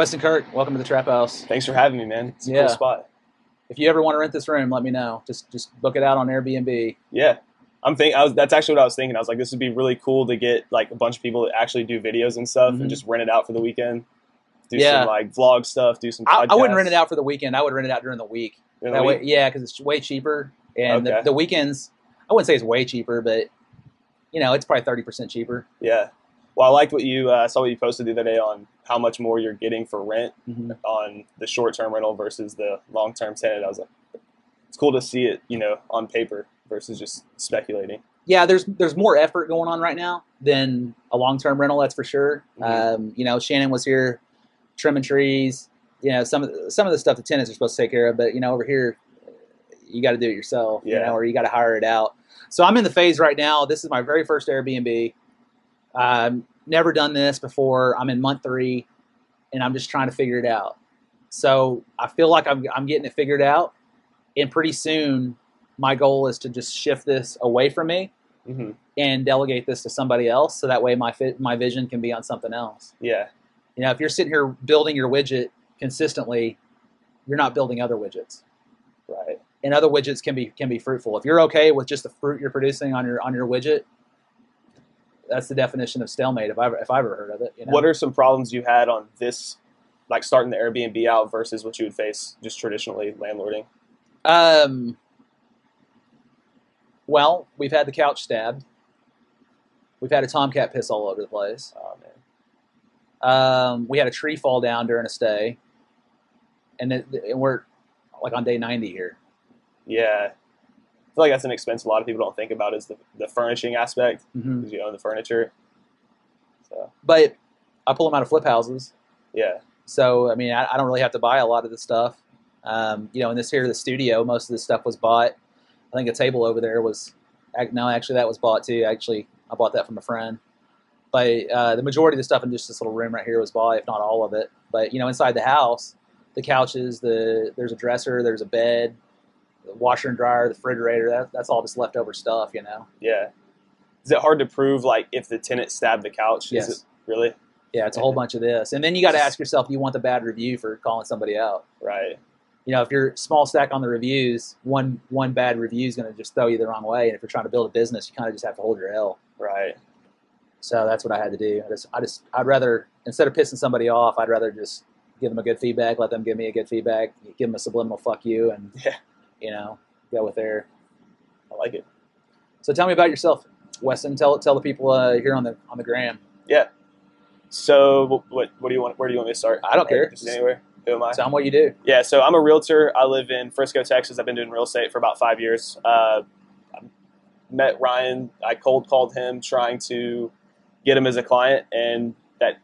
Weston Kirk, welcome to the Trap House. Thanks for having me, man. It's a Yeah. cool spot. If you ever want to rent this room, let me know. Just just book it out on Airbnb. Yeah. I'm think I was that's actually what I was thinking. I was like, this would be really cool to get like a bunch of people that actually do videos and stuff Mhm. and just rent it out for the weekend. Do Yeah. some like vlog stuff, do some I, I wouldn't rent it out for the weekend. I would rent it out during the week. during the That way, yeah, because it's way cheaper. And Okay. the, the weekends, I wouldn't say it's way cheaper, but you know, it's probably thirty percent cheaper. Yeah. Well, I liked what you uh, saw what you posted the other day on how much more you're getting for rent Mhm. on the short term rental versus the long term tenant. I was like, it's cool to see it, you know, on paper versus just speculating. Yeah, there's there's more effort going on right now than a long term rental. That's for sure. Mhm. Um, you know, Shannon was here trimming trees. You know, some of the, some of the stuff the tenants are supposed to take care of, but you know, over here, you got to do it yourself. You Yeah. know, or you got to hire it out. So I'm in the phase right now. This is my very first Airbnb. Um, never done this before. I'm in month three, and I'm just trying to figure it out. So I feel like I'm I'm getting it figured out, and pretty soon my goal is to just shift this away from me hmm and delegate this to somebody else so that way my fit, my vision can be on something else. Yeah. You know, if you're sitting here building your widget consistently, you're not building other widgets. Right. And other widgets can be can be fruitful. If you're okay with just the fruit you're producing on your on your widget, that's the definition of stalemate if I if I've ever heard of it. You know? What are some problems you had on this, like starting the Airbnb out versus what you would face just traditionally landlording? Um, well, we've had the couch stabbed. We've had a tomcat piss all over the place. Oh man. Um, we had a tree fall down during a stay, and, it, and we're like on day ninety here. Yeah. I feel like that's an expense a lot of people don't think about is the, the furnishing aspect because you own the furniture. So But I pull them out of flip houses, yeah, so I mean I, I don't really have to buy a lot of the stuff. Um, you know, in this here the studio, most of this stuff was bought. I think a table over there was no, actually that was bought too. Actually, I bought that from a friend. But uh, the majority of the stuff in just this little room right here was bought, if not all of it. But you know, inside the house, the couches, the there's a dresser, there's a bed, the washer and dryer, the refrigerator. That, that's all just leftover stuff, you know. yeah. Is it hard to prove like if the tenant stabbed the couch? Yes. Is it really? Yeah, it's a whole bunch of this, and then you got to ask yourself, do you want the bad review for calling somebody out? Right. You know, if you're small stack on the reviews, one one bad review is going to just throw you the wrong way. And if you're trying to build a business, you kind of just have to hold your L. Right. So that's what I had to do. I just, I just, I'd rather instead of pissing somebody off, I'd rather just give them a good feedback, let them give me a good feedback, give them a subliminal "fuck you," and Yeah. You know, go with there. I like it. So tell me about yourself, Weston. Tell tell the people uh, here on the on the gram. Yeah. So what what do you want? Where do you want me to start? I don't care. Just anywhere. Who am I? Tell them what you do. Yeah, so I'm a realtor. I live in Frisco, Texas. I've been doing real estate for about five years. Uh, I met Ryan. I cold called him trying to get him as a client, and that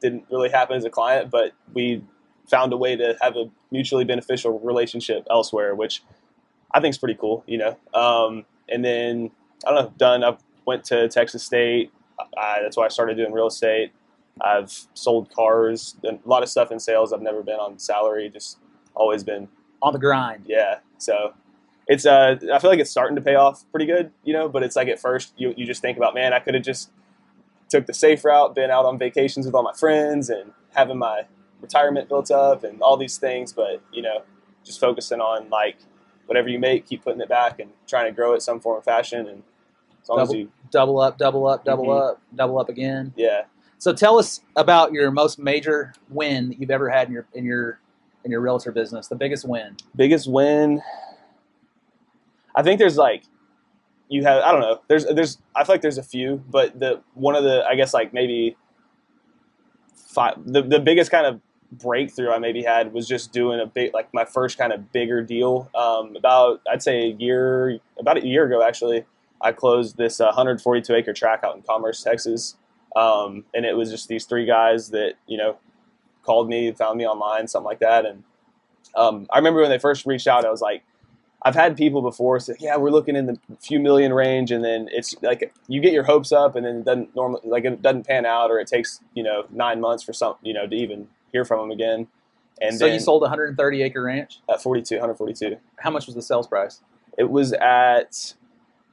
didn't really happen as a client, but we found a way to have a mutually beneficial relationship elsewhere, which I think is pretty cool, you know. Um, and then, I don't know, done. I went to Texas State. I, that's why I started doing real estate. I've sold cars, done a lot of stuff in sales. I've never been on salary, just always been, On the grind. yeah. So it's, uh, I feel like it's starting to pay off pretty good, you know, but it's like at first you, you just think about, man, I could have just took the safe route, been out on vacations with all my friends and having my retirement built up and all these things, but, you know, just focusing on like whatever you make, keep putting it back and trying to grow it some form of fashion. And as long as Double- you, Double up, double up, double Mhm. up, double up again. yeah. So tell us about your most major win that you've ever had in your in your in your realtor business. The biggest win. biggest win i think there's like you have i don't know there's there's i feel like there's a few but the one of the i guess like maybe five the, the biggest kind of breakthrough i maybe had was just doing a big like my first kind of bigger deal. Um, about i'd say a year about a year ago actually i closed this uh, 142 acre track out in commerce texas. Um, and it was just these three guys that you know called me found me online something like that. And um, I remember when they first reached out, I was like, I've had people before say, yeah, we're looking in the few million range, and then it's like you get your hopes up, and then it doesn't normally like it doesn't pan out, or it takes you know nine months for some you know to even hear from them again. And so then you sold a 130 acre ranch. at 42, 142, How much was the sales price? it was at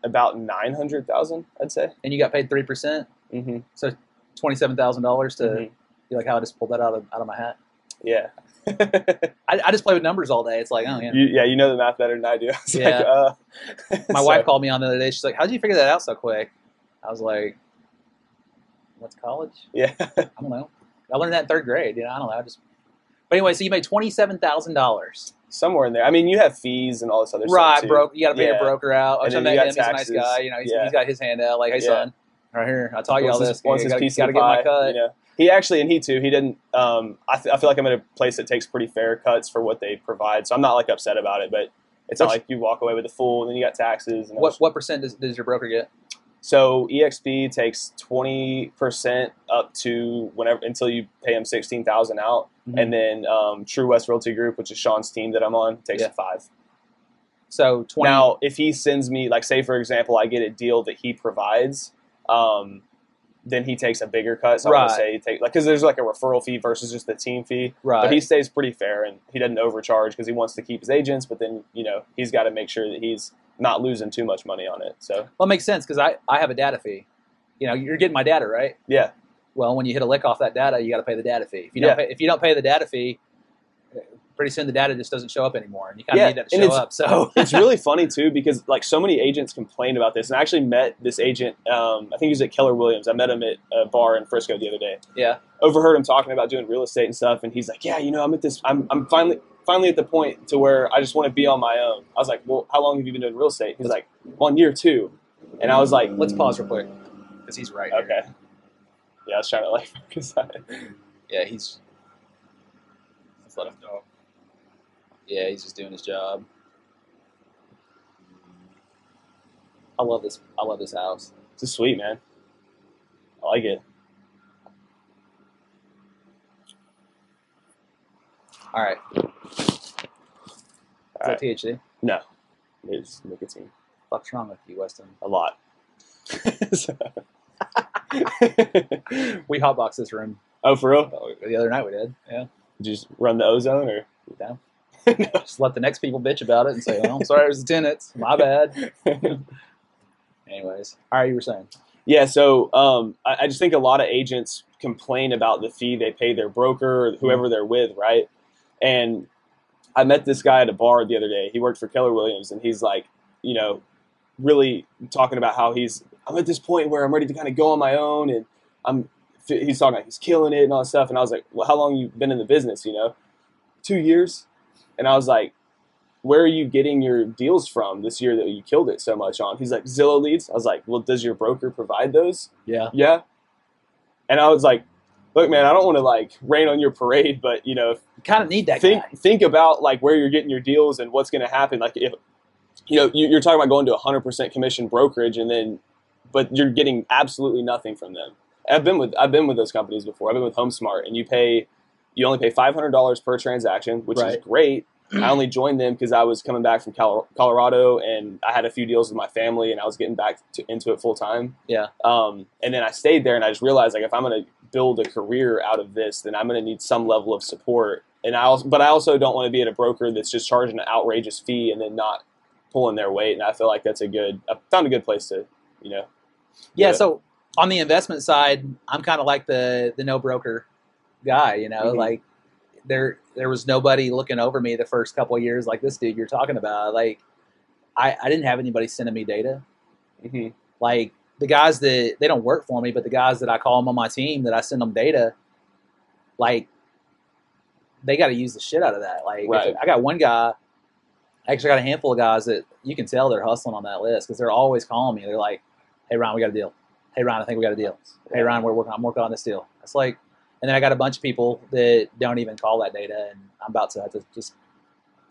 about nine hundred thousand, I'd say. And you got paid three percent, hmm twenty seven thousand dollars to. Mhm. Be like how I just pulled that out of out of my hat. Yeah. I, I just play with numbers all day. It's like, oh yeah. You, yeah, you know the math better than I do. I Yeah. like, uh, My so- wife called me on the other day. She's like, "How did you figure that out so quick?" I was like, "What's college? Yeah. I don't know. I learned that in third grade. You know, I don't know. I just." But anyway, so you made twenty seven thousand dollars. Somewhere in there. I mean, you have fees and all this other Right, stuff. Right, broke. You got to pay Yeah. your broker out. And I then you him. got He's a nice guy. You know, he's, Yeah. he's got his hand out. Like, hey, Yeah. son, right here. I taught you all this. his, you his gotta, gotta of get my cut. You know? He actually, and he too, he didn't. Um, I, th- I feel like I'm in a place that takes pretty fair cuts for what they provide, so I'm not like upset about it. But it's not like you walk away with a full, and then you got taxes. And What what percent does, does your broker get? So EXP takes twenty percent up to whenever until you pay him sixteen thousand out, Mhm. and then um, True West Realty Group, which is Sean's team that I'm on, takes Yeah. five. So twenty. Now, if he sends me, like, say for example, I get a deal that he provides, um, then he takes a bigger cut. So Right. to say he take like because there's like a referral fee versus just the team fee. right. But he stays pretty fair and he doesn't overcharge because he wants to keep his agents. But then you know he's got to make sure that he's not losing too much money on it. So well, it makes sense because I I have a data fee. You know, you're getting my data right. yeah, Well, when you hit a lick off that data, you got to pay the data fee. If you Yeah. don't pay, if you don't pay the data fee, pretty soon the data just doesn't show up anymore, and you kind of Yeah, need that to show it's- up. So it's really funny too because like so many agents complain about this. And I actually met this agent. Um, I think he was at Keller Williams. I met him at a bar in Frisco the other day. yeah, overheard him talking about doing real estate and stuff, and he's like, "Yeah, you know, I'm at this. I'm, I'm finally finally at the point to where I just want to be on my own." I was like, "Well, how long have you been doing real estate?" He's like, "One year two," and I was like, let's pause real quick because he's right. here. "Okay." Yeah, I was trying to like focus on it. Yeah, he's. Let's let him go. Yeah, he's just doing his job. I love this. I love this house. It's just sweet, man. I like it. All right. Is All right. that THC? No, it's nicotine. What's wrong with you, Weston? A lot. We hotboxed this room oh, for real? oh, the other night. We did. Yeah. Just run the ozone or? You down? Just let the next people bitch about it and say, "Well, I'm sorry, it was the tenants. My bad." Anyways, all right, you were saying. Yeah, so um, I, I just think a lot of agents complain about the fee they pay their broker or whoever they're with, right? And I met this guy at a bar the other day. He worked for Keller Williams, and he's like, you know, really talking about how he's I'm at this point where I'm ready to kind of go on my own, and I'm. He's talking like he's killing it and all that stuff, and I was like, well, how long you been in the business? You know, two years, and I was like, where are you getting your deals from this year that you killed it so much on? He's like, Zillow leads. I was like, well, does your broker provide those? Yeah. Yeah. And I was like, look, man, I don't want to like rain on your parade, but you know, You kind of need that think guy. think about like where you're getting your deals and what's going to happen. Like if you know you- you're talking about going to a hundred percent commission brokerage, and then but you're getting absolutely nothing from them. I've been with I've been with those companies before. I've been with HomeSmart, and you pay you only pay five hundred dollars per transaction, which Right. is great. I only joined them because I was coming back from Colorado, and I had a few deals with my family, and I was getting back to, into it full time. Yeah. Um, and then I stayed there, and I just realized like if I'm going to build a career out of this, then I'm going to need some level of support. And I also, but I also don't want to be at a broker that's just charging an outrageous fee and then not pulling their weight. And I feel like that's a good. I found a good place to, you know. Yeah, so on the investment side, I'm kind of like the the no broker guy. You know, Mhm. like there there was nobody looking over me the first couple of years, like this dude you're talking about. Like I I didn't have anybody sending me data. hmm Like the guys that they don't work for me, but the guys that I call them on my team that I send them data, like they got to use the shit out of that. Like Right. I got one guy. I actually got a handful of guys that you can tell they're hustling on that list because they're always calling me. They're like, "Hey Ryan, we got a deal. Hey Ryan, I think we got a deal. Hey Ryan, we're working. I'm working on this deal." It's like, and then I got a bunch of people that don't even call that data, and I'm about to have to just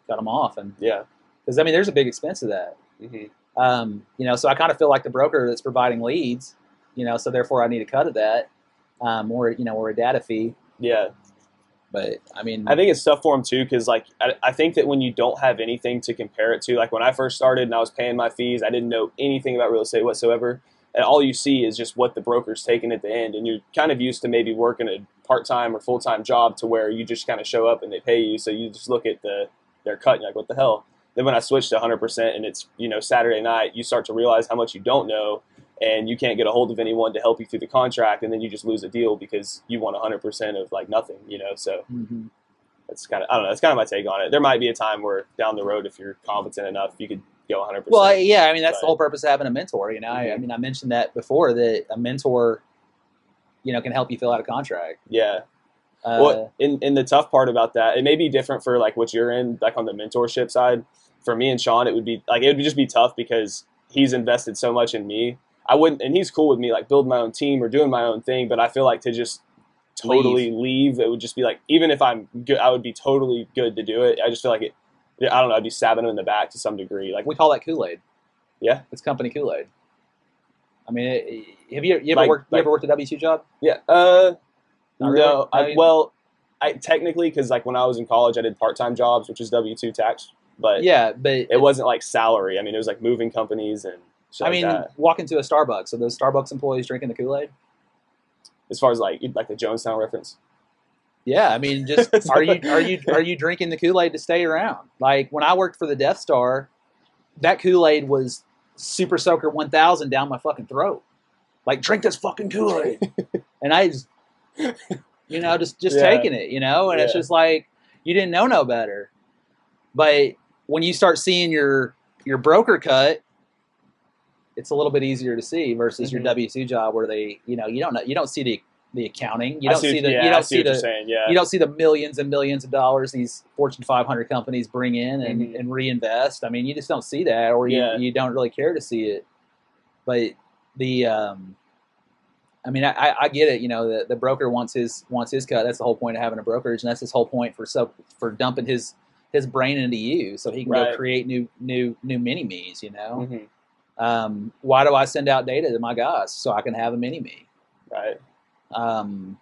cut them off. And Yeah. because I mean, there's a big expense to that. hmm Um, you know, so I kind of feel like the broker that's providing leads. You know, so therefore I need a cut of that, um, or you know, or a data fee. Yeah. But I mean, I think it's tough for them too because like I, I think that when you don't have anything to compare it to, like when I first started and I was paying my fees, I didn't know anything about real estate whatsoever, and all you see is just what the broker's taking at the end, and you're kind of used to maybe working a part time or full time job to where you just kind of show up and they pay you, so you just look at the their cut and you're like, what the hell? Then when I switched to 100 percent and it's you know Saturday night, you start to realize how much you don't know. And you can't get a hold of anyone to help you through the contract, and then you just lose a deal because you want 100% of like nothing, you know. So Mhm. That's kind of I don't know. That's kind of my take on it. There might be a time where down the road, if you're competent enough, you could go 100. percent Well, yeah, I mean that's the whole purpose of having a mentor. You know, I, I Mhm. mean I mentioned that before that a mentor, you know, can help you fill out a contract. Yeah. Uh, well, in in the tough part about that, it may be different for like what you're in, like on the mentorship side. For me and Sean, it would be like it would just be tough because he's invested so much in me. I wouldn't, and he's cool with me like building my own team or doing my own thing. But I feel like to just totally leave, it would just be like even if I'm good, I would be totally good to do it. I just feel like it. I don't know. I'd be stabbing him in the back to some degree. Like we call that Kool Aid. Yeah. it's company Kool Aid. I mean, it, have you, you ever Like- worked? You ever worked a W two job? Yeah. Uh, no. really? No, I, well, I technically because like when I was in college, I did part time jobs, which is W two tax, but yeah, but it wasn't like salary. I mean, it was like moving companies and. I like mean, that. walk into a Starbucks. So those Starbucks employees drinking the Kool Aid? as far as like like the Jonestown reference. Yeah, I mean, just are you are you are you drinking the Kool Aid to stay around? Like when I worked for the Death Star, that Kool Aid was Super Soaker one thousand down my fucking throat. Like drink this fucking Kool Aid, and I just, you know, just just Yeah. taking it, you know, and it's just like you didn't know no better. But when you start seeing your your broker cut, it's a little bit easier to see versus Mhm. your W two job where they, you know, you don't know, you don't see the the accounting, you don't see, see the, yeah, you don't see see the saying. Yeah, you don't see the millions and millions of dollars these Fortune 500 companies bring in and, Mhm. and reinvest. I mean, you just don't see that, or you, Yeah. you don't really care to see it. But the, um, I mean, I, I- get it. You know, the, the broker wants his wants his cut. That's the whole point of having a brokerage, and that's his whole point for so for dumping his his brain into you, so he can go create new new new mini me's. You know, Mhm. um, why do I send out data to my guys so I can have a mini me? right. Um,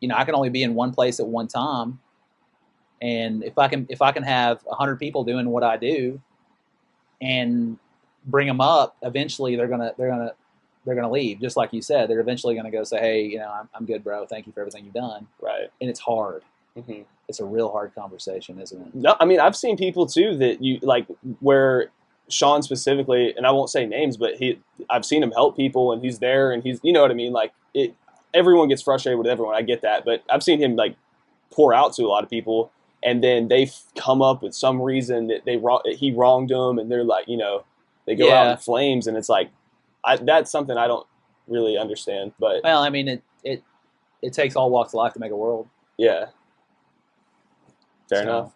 you know, I can only be in one place at one time. And if I can, if I can have a hundred people doing what I do, and bring them up, eventually they're gonna, they're gonna, they're gonna leave. Just like you said, they're eventually gonna go say, "Hey, you know, I'm, I'm good, bro. Thank you for everything you've done." Right. And it's hard. hmm It's a real hard conversation, isn't it? No, I mean I've seen people too that you like where Sean specifically, and I won't say names, but he I've seen him help people, and he's there, and he's you know what I mean. Like it, everyone gets frustrated with everyone. I get that, but I've seen him like pour out to a lot of people, and then they come up with some reason that they wrong, he wronged them, and they're like you know they go out in flames, and it's like I, that's something I don't really understand, but Well, I mean, it, it, it takes all walks of life to make a world. yeah, fair So, enough.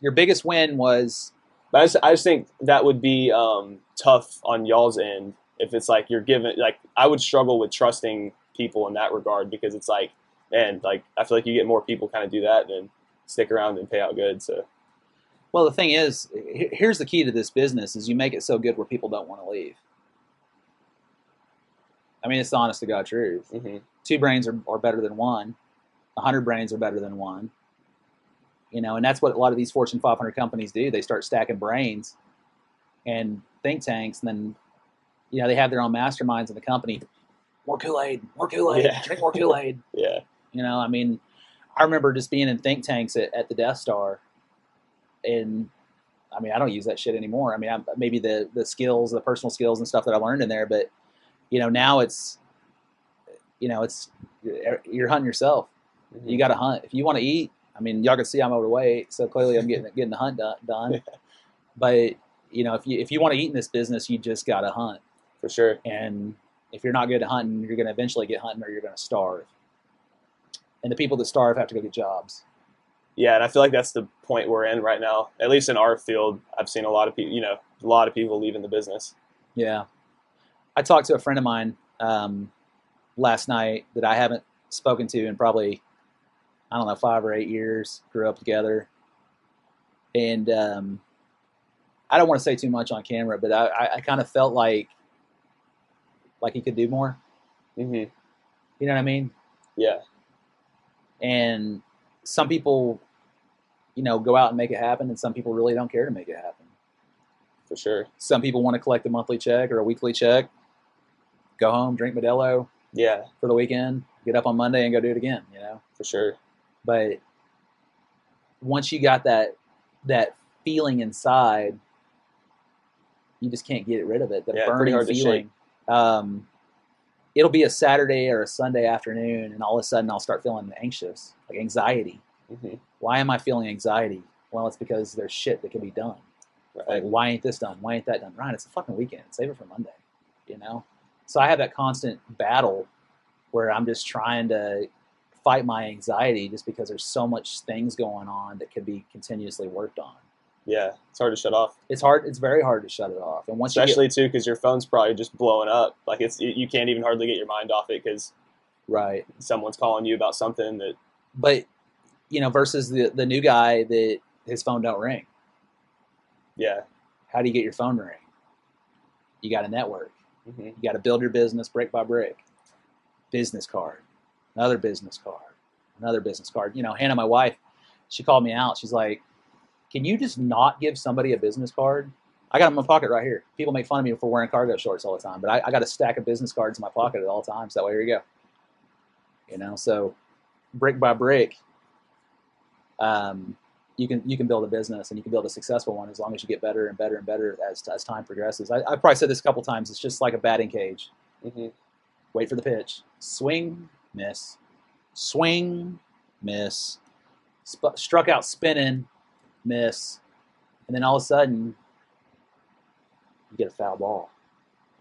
Your biggest win was But I just, I just think that would be um, tough on y'all's end if it's like you're given like I would struggle with trusting people in that regard because it's like man like I feel like you get more people kind of do that than stick around and pay out good. So Well, the thing is, here's the key to this business: is you make it so good where people don't want to leave. I mean, it's the honest to God truth. hmm Two brains are, are better than one. A hundred brains are better than one. You know, and that's what a lot of these Fortune 500 companies do. They start stacking brains and think tanks, and then you know they have their own masterminds in the company. More Kool Aid, more Kool Aid, Yeah. drink more Kool Aid. yeah, You know, I mean, I remember just being in think tanks at, at the Death Star, and I mean, I don't use that shit anymore. I mean, I, maybe the the skills, the personal skills and stuff that I learned in there, but you know, now it's, you know, it's you're hunting yourself. You mm-hmm. got to hunt if you want to eat. I mean, y'all can see I'm overweight, so clearly I'm getting getting the hunt done. done. But you know, if you if you want to eat in this business, you just got to hunt. for sure. And if you're not good at hunting, you're going to eventually get hunting, or you're going to starve. And the people that starve have to go get jobs. Yeah, and I feel like that's the point we're in right now. At least in our field, I've seen a lot of people. You know, a lot of people leaving the business. Yeah. I talked to a friend of mine um, last night that I haven't spoken to in probably, I don't know, five or eight years. Grew up together. And um, I don't want to say too much on camera, but I, I, I kind of felt like like he could do more. hmm You know what I mean? Yeah, And some people, you know, go out and make it happen, and some people really don't care to make it happen. for sure. Some people want to collect a monthly check or a weekly check, go home, drink Modelo, Yeah, for the weekend, get up on Monday and go do it again, you know. for sure. But once you got that that feeling inside, you just can't get rid of it. The Yeah, burning feeling. Um, it'll be a Saturday or a Sunday afternoon, and all of a sudden I'll start feeling anxious, like anxiety. hmm Why am I feeling anxiety? Well, it's because there's shit that can be done. Right. Like, why ain't this done? Why ain't that done? Ryan, it's a fucking weekend. Save it for Monday. You know? So I have that constant battle where I'm just trying to fight my anxiety just because there's so much things going on that could be continuously worked on. Yeah, it's hard to shut off. It's hard. It's very hard to shut it off. And once especially too because your phone's probably just blowing up. Like it's you can't even hardly get your mind off it because right, someone's calling you about something that but you know, versus the the new guy that his phone don't ring. yeah. How do you get your phone to ring? You got a network. hmm You got to build your business brick by brick. Business card, another business card, another business card. You know, Hannah, my wife, she called me out. She's like, "Can you just not give somebody a business card?" I got them in my pocket right here. People make fun of me for wearing cargo shorts all the time, but I, I got a stack of business cards in my pocket at all times. That way, here you go. You know, so brick by brick, um, you can you can build a business and you can build a successful one as long as you get better and better and better as as time progresses. I, I probably said this a couple times. It's just like a batting cage. hmm Wait for the pitch. Swing, miss. Swing, miss. Sp- struck out spinning, miss. And then all of a sudden, you get a foul ball.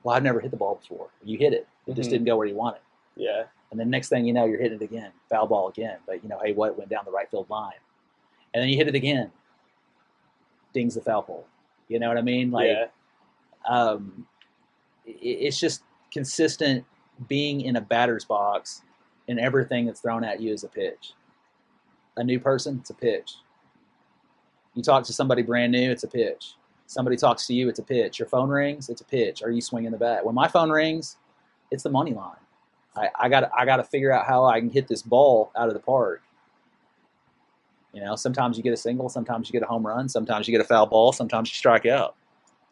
Well, I've never hit the ball before. You hit it. It just Mhm. didn't go where you wanted. Yeah. And then next thing you know, you're hitting it again. Foul ball again. But you know, hey, what went down the right field line? And then you hit it again. Dings the foul pole. You know what I mean? Like, yeah. um, i- it's just consistent being in a batter's box and everything that's thrown at you is a pitch. A new person, it's a pitch. You talk to somebody brand new, it's a pitch. Somebody talks to you, it's a pitch. Your phone rings, it's a pitch. Are you swinging the bat? When my phone rings, it's the money line. I, I got I got to figure out how I can hit this ball out of the park. You know, sometimes you get a single, sometimes you get a home run, sometimes you get a foul ball, sometimes you strike out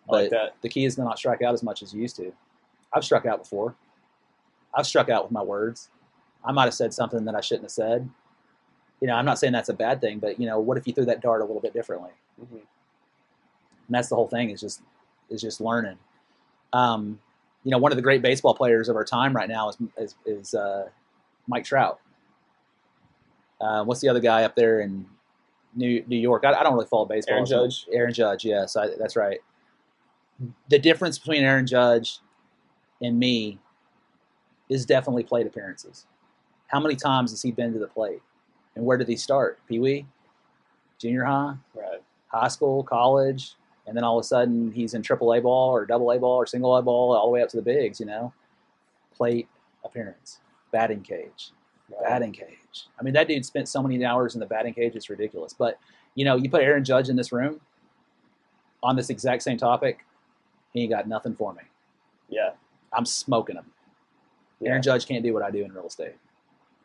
I like that. the key is to not strike out as much as you used to. I've struck out before. I've struck out with my words. I might have said something that I shouldn't have said. You know, I'm not saying that's a bad thing, but you know, what if you threw that dart a little bit differently? hmm And that's the whole thing is just is just learning. Um, you know, one of the great baseball players of our time right now is is, is uh, Mike Trout. Uh, what's the other guy up there in New New York? I, I don't really follow baseball. Aaron. Judge. Aaron Judge, yes, I, that's right. The difference between Aaron Judge and me is definitely plate appearances. How many times has he been to the plate? And where did he start? Pee Wee? Junior high? Right. high school, college, and then all of a sudden he's in triple A ball or double A ball or single A ball all the way up to the bigs, you know. Plate appearance, batting cage, right. batting cage. I mean, that dude spent so many hours in the batting cage, it's ridiculous. But, you know, you put Aaron Judge in this room on this exact same topic, he ain't got nothing for me. Yeah. I'm smoking him. Yeah. Aaron Judge can't do what I do in real estate.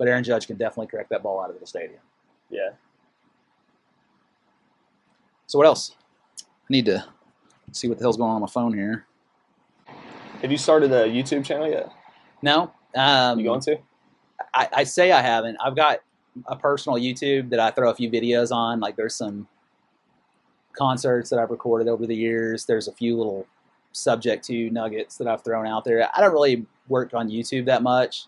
But Aaron Judge can definitely correct that ball out of the stadium. Yeah. So what else? I need to see what the hell's going on on my phone here. Have you started a YouTube channel yet? No, um, you going to? I, I say I haven't. I've got a personal YouTube that I throw a few videos on. Like there's some concerts that I've recorded over the years. There's a few little subject to nuggets that I've thrown out there. I don't really work on YouTube that much.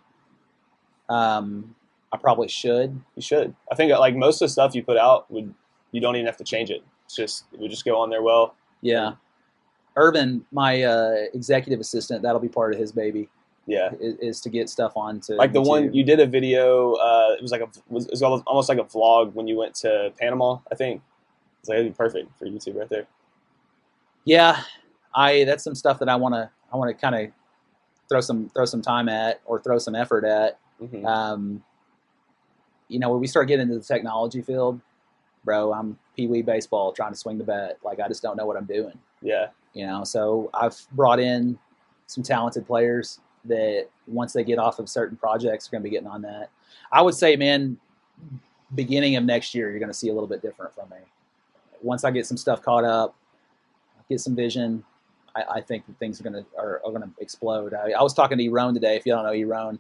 Um, I probably should. You should. I think like most of the stuff you put out would you don't even have to change it. It's just it would just go on there well. Yeah. Irvin, my uh, executive assistant, that'll be part of his baby. Yeah. Is, is to get stuff onto Like the one you did a video. Uh, it was like a was, it was almost- almost like a vlog when you went to Panama. I think it's like it'd be perfect for YouTube right there. Yeah, I that's some stuff that I want to I want to kind of throw some throw some time at or throw some effort at. Hmm Um, you know, when we start getting into the technology field, bro, I'm pee wee baseball trying to swing the bat. Like I just don't know what I'm doing. Yeah. You know, so I've brought in some talented players that once they get off of certain projects are going to be getting on that. I would say, man, beginning of next year, you're going to see a little bit different from me. Once I get some stuff caught up, get some vision, I, I think things are going to are, are going to explode. I, I was talking to Erone today. If you don't know Erone,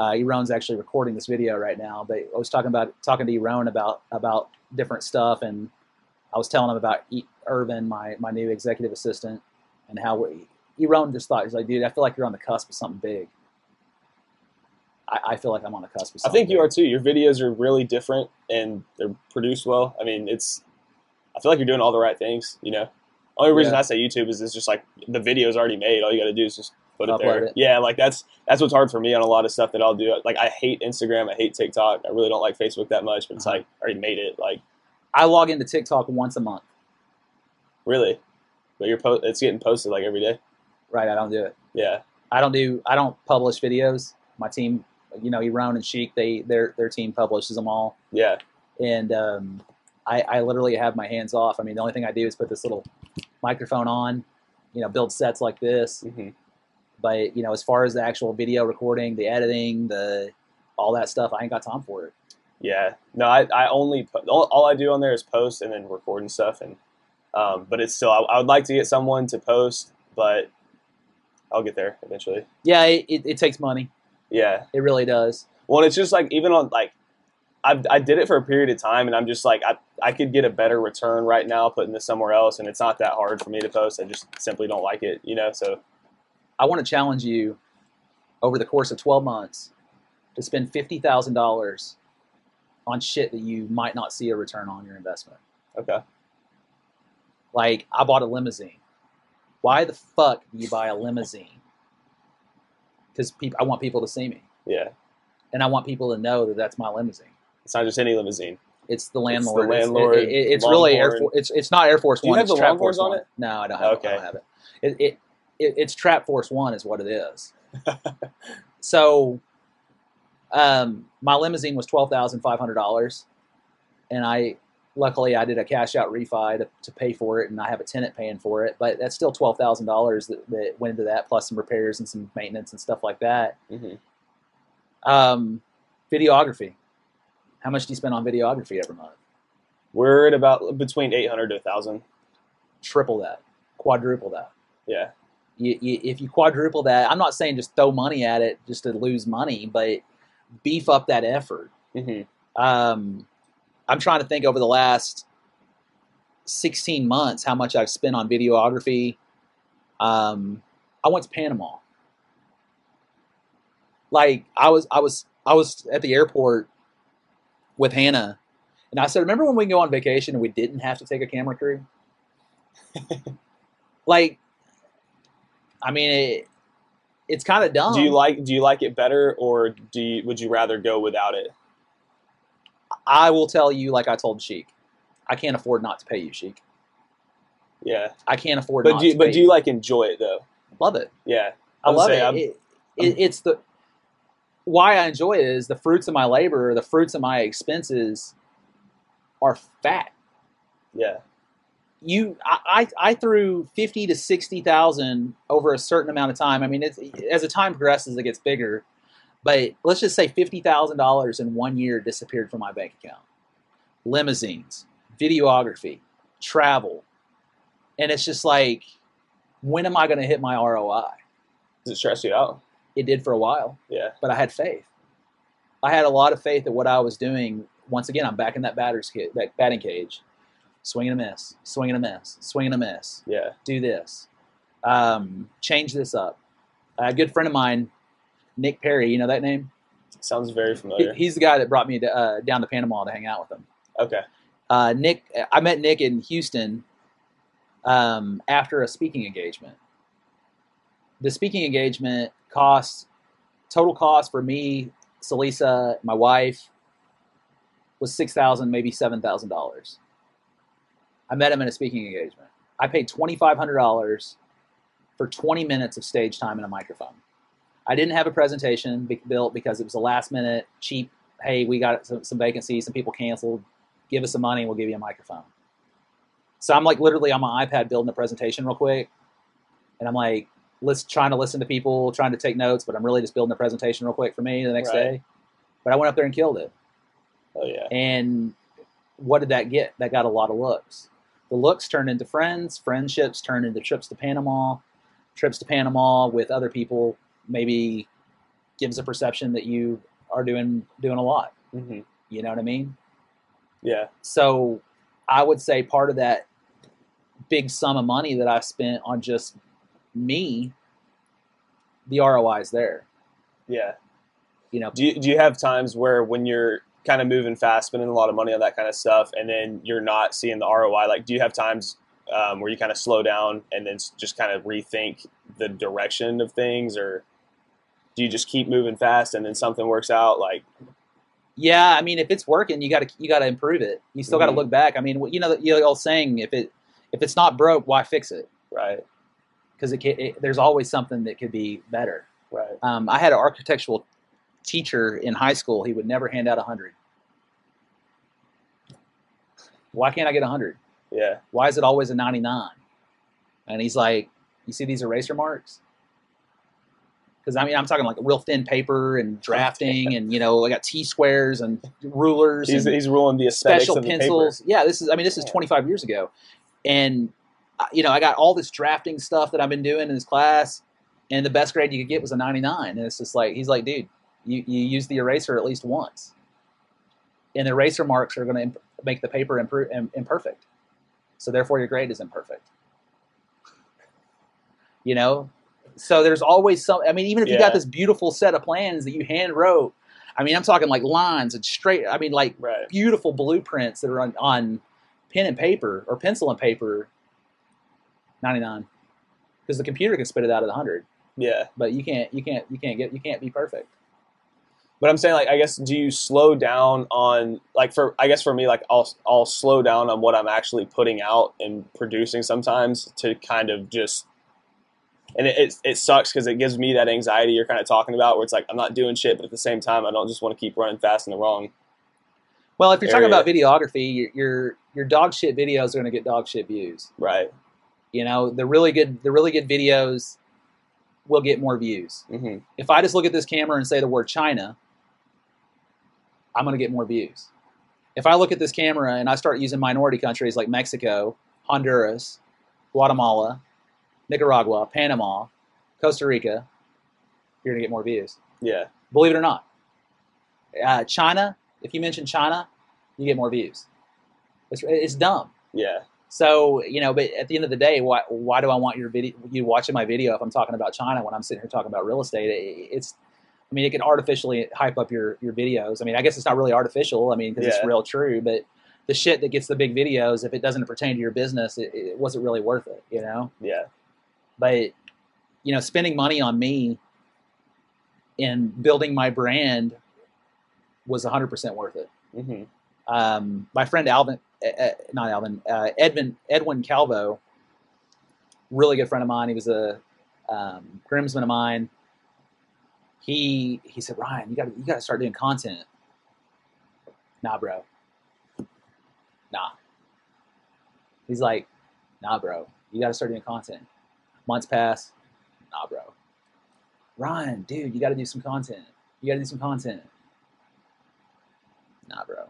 uh, Erone's actually recording this video right now. But I was talking about talking to Erone about about different stuff, and I was telling him about E- Irvin, my my new executive assistant, and how we, Erone just thought he's like, dude, I feel like you're on the cusp of something big. I, I feel like I'm on the cusp. Of I think you are too. Your videos are really different and they're produced well. I mean, it's. I feel like you're doing all the right things. You know, only reason Yeah. I say YouTube is it's just like the video's already made. All you got to do is just put it there. it. Yeah, like that's that's what's hard for me on a lot of stuff that I'll do. Like I hate Instagram. I hate TikTok. I really don't like Facebook that much. But it's Uh-huh. like I already made it. Like I log into TikTok once a month. really, but you're po- it's getting posted like every day. Right, I don't do it. Yeah, I don't do. I don't publish videos. My team, you know, Eron and Sheik, they their their team publishes them all, yeah, and um, I, I literally have my hands off. I mean, the only thing I do is put this little microphone on, you know, build sets like this. hmm But you know, as far as the actual video recording, the editing, the all that stuff, I ain't got time for it. yeah. No, I, I only all, all I do on there is post and then record and stuff. And um, but it's still I, I would like to get someone to post, but I'll get there eventually. Yeah, it, it, it takes money. Yeah. It really does. Well, it's just like even on like I I did it for a period of time, and I'm just like I I could get a better return right now putting this somewhere else, and it's not that hard for me to post. I just simply don't like it, you know. So I want to challenge you over the course of 12 months to spend $50,000 on shit that you might not see a return on your investment. okay, Like, I bought a limousine. Why the fuck do you buy a limousine? Because peop I want people to see me. yeah, And I want people to know that that's my limousine. it's not just any limousine. It's the landlord. It's- landlord, it- it- it's really Air Force. It's it's not Air Force Do you One. have it's the Trap Longhorns Force on One. it? No, I don't have. It. I Okay. don't have it. It, it, it. It's Trap Force One is what it is. so, um, my limousine was twelve thousand five hundred dollars, and I luckily I did a cash out refi to, to pay for it, and I have a tenant paying for it. But that's still twelve thousand dollars that, went into that, plus some repairs and some maintenance and stuff like that. hmm Um, videography. How much do you spend on videography every month? We're at about between eight hundred to thousand. triple that, quadruple that. Yeah, You, you, if you quadruple that, I'm not saying just throw money at it just to lose money, but beef up that effort. hmm Um, I'm trying to think over the last 16 months how much I've spent on videography. Um, I went to Panama. Like I was, I was, I was at the airport with Hannah, and I said, "Remember when we go on vacation and we didn't have to take a camera crew?" like, I mean, it, it's kind of dumb. do you like do you like it better, or do you, would you rather go without it? I will tell you, like I told Sheik, I can't afford not to pay you, Sheik. Yeah, I can't afford. but not do you, but do you like enjoy it though? love it? Yeah, I would love it. I'm- It, it. It's the why I enjoy it is the fruits of my labor, the fruits of my expenses are fat. yeah, You, I, I, threw fifty to sixty thousand over a certain amount of time. I mean, it's as the time progresses, it gets bigger. But let's just say fifty thousand dollars in one year disappeared from my bank account. Limousines, videography, travel, and it's just like, when am I going to hit my ROI? does it stress you out? It did for a while. Yeah, but I had faith. I had a lot of faith that what I was doing. Once again, I'm back in that batter's ca- that batting cage, swinging a miss, swinging a miss, swinging a miss. yeah, Do this, um, change this up. A good friend of mine, Nick Perry, you know that name? sounds very He, familiar. he's the guy that brought me to, uh, down to Panama to hang out with him. Okay, Uh, Nick, I met Nick in Houston um, after a speaking engagement. The speaking engagement cost total cost for me, Salisa, my wife, was six thousand, maybe seven thousand dollars. I met him in a speaking engagement. I paid twenty five hundred dollars for twenty minutes of stage time and a microphone. I didn't have a presentation be- built because it was a last minute cheap. Hey, we got some, some vacancies. Some people canceled give us some money and we'll give you a microphone. So I'm like literally on my iPad building a presentation real quick. And I'm like, let's trying to listen to people, trying to take notes, but I'm really just building a presentation real quick for me the next Right. day. But I went up there and killed it. oh yeah, And what did that get? That got a lot of looks. The looks turn into friends, friendships turn into trips to Panama. Trips to Panama with other people maybe gives a perception that you are doing doing a lot. hmm You know what I mean? yeah, So I would say part of that big sum of money that I spent on just me, the ROI is there. yeah. you know, Do you, do you have times where when you're kind of moving fast, spending a lot of money on that kind of stuff, and then you're not seeing the ROI? Like, do you have times um, where you kind of slow down and then just kind of rethink the direction of things, or do you just keep moving fast and then something works out? Like, yeah. I mean, if it's working, you got to you got to improve it. You still got to look back. I mean, you know, the old saying, if it if it's not broke, why fix it? right, Because it, it there's always something that could be better. right, Um, I had an architectural teacher in high school. He would never hand out a hundred. Why can't I get a hundred? yeah, Why is it always a ninety nine? And he's like, you see these eraser marks? Because I mean, I'm talking like real thin paper and drafting, and you know, I got T squares and rulers he's, and he's ruling the special of the pencils. Yeah, this is. I mean, this is 25 years ago, and uh, you know, I got all this drafting stuff that I've been doing in this class, and the best grade you could get was a 99. And it's just like he's like, dude, you you use the eraser at least once, and the eraser marks are going to imp- make the paper impro- im- imperfect, so therefore your grade is imperfect. You know, so there's always some. I mean, even if you got this beautiful set of plans that you hand wrote. I mean, I'm talking like lines and straight. I mean, like Right, beautiful blueprints that are on, on pen and paper or pencil and paper 99 because the computer can spit it out at 100 yeah. but you can't you can't you can't get you can't be perfect But I'm saying, like, I guess, do you slow down on, like, for, I guess for me, like, I'll, I'll slow down on what I'm actually putting out and producing sometimes to kind of just, and it, it, it sucks because it gives me that anxiety you're kind of talking about where it's like, I'm not doing shit, but at the same time, I don't just want to keep running fast in the wrong. well if you're talking about videography your your, your dog shit videos are going to get dog shit views Right. you know the really good the really good videos will get more views hmm if i just look at this camera and say the word china i'm going to get more views if i look at this camera and i start using minority countries like mexico honduras guatemala nicaragua panama costa rica you're going to get more views Yeah. believe it or not uh, china if you mention china you get more views it's, it's dumb Yeah. so you know, but at the end of the day, why why do I want your video? You watching my video if I'm talking about China when I'm sitting here talking about real estate? It, it's, I mean, it can artificially hype up your your videos. I mean, I guess it's not really artificial. I mean, because Yeah. it's real true. But the shit that gets the big videos, if it doesn't pertain to your business, it, it wasn't really worth it. You know. Yeah. But you know, spending money on me and building my brand was 100% worth it hmm um, my friend Alvin, uh, not Alvin, uh, Edwin, Edwin Calvo, really good friend of mine. He was a um, groomsman of mine. He he said, Ryan, you got to you got to start doing content. Nah, bro. Nah. He's like, nah, bro. You got to start doing content. Months pass. Nah, bro. Ryan, dude, you got to do some content. You got to do some content. Nah, bro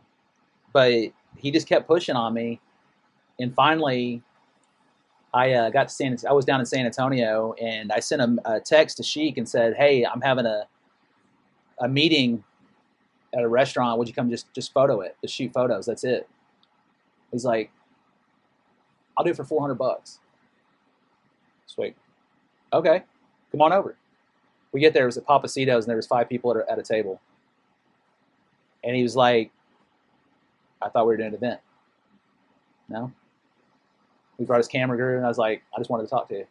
but he just kept pushing on me and finally i uh, got to san i was down in san antonio and i sent a, a text to sheik and said hey i'm having a, a meeting at a restaurant. Would you come just just photo it? Just shoot photos. That's it. He's like i'll do it for 400 bucks. Sweet. Okay. Come on over. We get there it was at Pappasito's and there was five people at a, at a table. And he was like I thought we were doing an event. No. We brought his camera crew, and I was like, I just wanted to talk to you.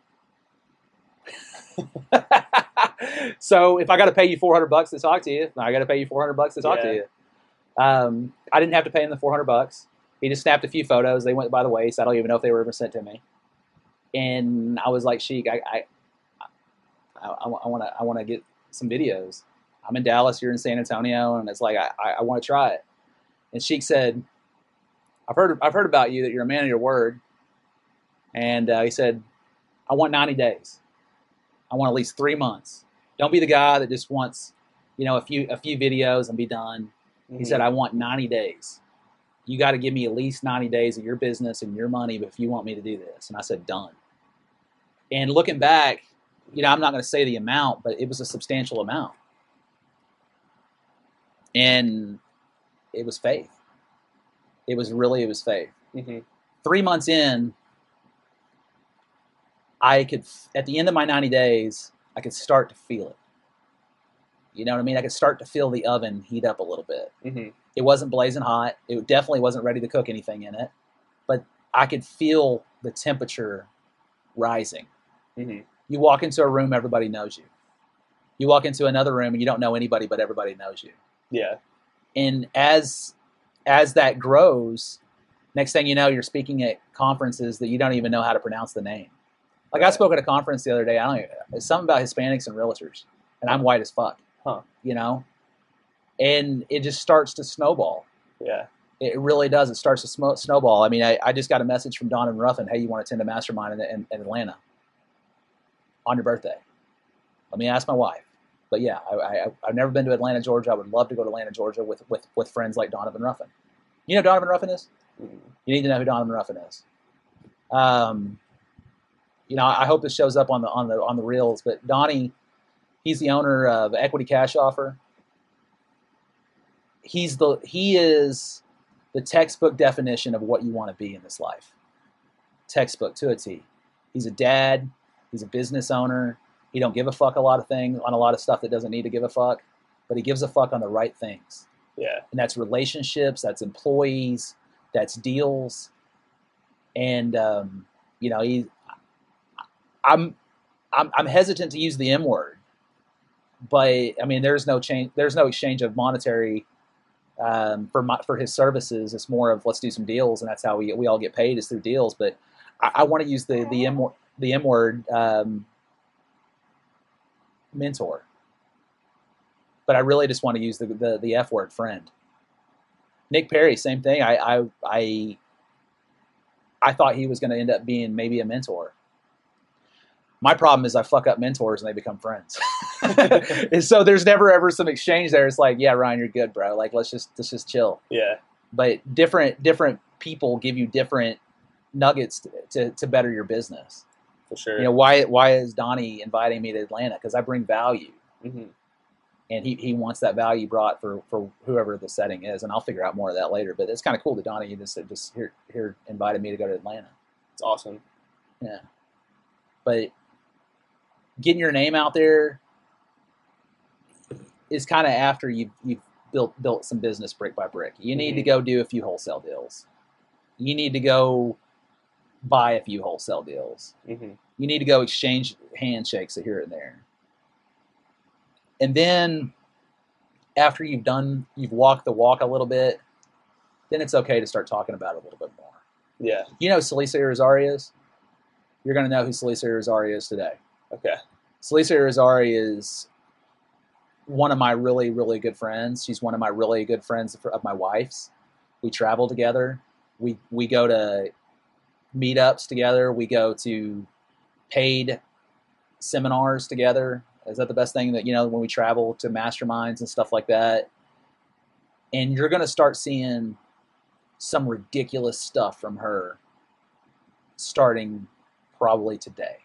so if I got to pay you 400 bucks to talk to you, I got to pay you 400 bucks to talk to you. Um, I didn't have to pay him the 400 bucks. He just snapped a few photos. They went by the waist. I don't even know if they were ever sent to me. And I was like, Sheik, I, I, I, I want to, I want to get some videos. I'm in Dallas. You're in San Antonio, and it's like I, I, I want to try it. And Sheik said, "I've heard I've heard about you that you're a man of your word." And uh, he said, "I want 90 days. I want at least three months. Don't be the guy that just wants, you know, a few a few videos and be done." He said, "I want 90 days. You got to give me at least 90 days of your business and your money if you want me to do this." And I said, "Done." And looking back, you know, I'm not going to say the amount, but it was a substantial amount. And it was faith. It was really, it was faith. hmm Three months in, I could, at the end of my 90 days, I could start to feel it. You know what I mean? I could start to feel the oven heat up a little bit. hmm It wasn't blazing hot. It definitely wasn't ready to cook anything in it, but I could feel the temperature rising. hmm You walk into a room, everybody knows you. You walk into another room and you don't know anybody, but everybody knows you. Yeah. And as as that grows, next thing you know, you're speaking at conferences that you don't even know how to pronounce the name. Like I spoke at a conference the other day. I don't. Even, it's something about Hispanics and realtors, and I'm white as fuck. Huh. You know, and it just starts to snowball. Yeah. It really does. It starts to sm- snowball. I mean, I, I just got a message from Donovan Ruffin. Hey, you want to attend a mastermind in, in, in Atlanta on your birthday? Let me ask my wife. But yeah, I, I, I've never been to Atlanta, Georgia. I would love to go to Atlanta, Georgia with, with, with friends like Donovan Ruffin. You know who Donovan Ruffin is? Mm. You need to know who Donovan Ruffin is. Um, you know, I hope this shows up on the on the on the reels. But Donnie, he's the owner of Equity Cash Offer. He's the he is the textbook definition of what you want to be in this life. Textbook to a T. He's a dad. He's a business owner. He don't give a fuck a lot of things on a lot of stuff that doesn't need to give a fuck, but he gives a fuck on the right things Yeah. and that's relationships, that's employees, that's deals, and um, you know, he, I'm, I'm, I'm hesitant to use the M word, but I mean, there's no change, there's no exchange of monetary um, for my, for his services. It's more of let's do some deals, and that's how we we all get paid is through deals. But I, I want to use the the M the M word um, mentor, but I really just want to use the the, the F word friend. Nick Perry, same thing. I I I, I thought he was going to end up being maybe a mentor. My problem is I fuck up mentors and they become friends. and so there's never ever some exchange there. It's like, yeah, Ryan, you're good, bro. Like let's just let's just chill. Yeah. But different different people give you different nuggets to, to, to better your business. For sure. You know why why is Donnie inviting me to Atlanta? Because I bring value hmm and he, he wants that value brought for, for whoever the setting is, and I'll figure out more of that later. But it's kind of cool that Donnie just just here here invited me to go to Atlanta. It's awesome. Yeah, but getting your name out there is kind of after you've you've built built some business brick by brick. You need to Mhm. go do a few wholesale deals. You need to go buy a few wholesale deals. hmm you need to go exchange handshakes here and there. And then after you've done, you've walked the walk a little bit, then it's okay to start talking about it a little bit more. Yeah. You know who Celisa Irizarry is? You're going to know who Celisa Irizarry is today. Okay. Celisa Irizarry is one of my really, really good friends. She's one of my really good friends of my wife's. We travel together. We we go to meetups together. We go to paid seminars together. Is that the best thing that you know when we travel to masterminds and stuff like that? And you're going to start seeing some ridiculous stuff from her starting probably today.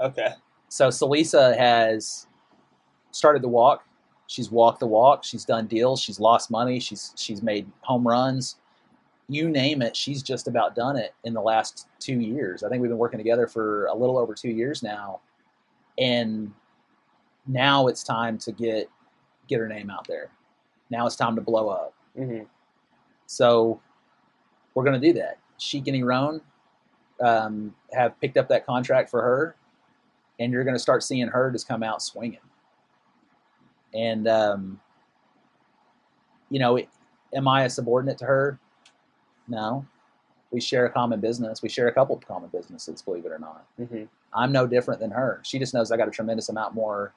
Okay. So Celisa has started the walk. She's walked the walk. She's done deals. She's lost money. She's she's made home runs. You name it, she's just about done it in the last two years. I think we've been working together for a little over two years now, and now it's time to get get her name out there. Now it's time to blow up. hmm So we're going to do that. Sheik and Iran um, have picked up that contract for her, and you're going to start seeing her just come out swinging. And um, you know, am I a subordinate to her? No. We share a common business. We share a couple of common businesses, believe it or not. hmm I'm no different than her. She just knows I got a tremendous amount more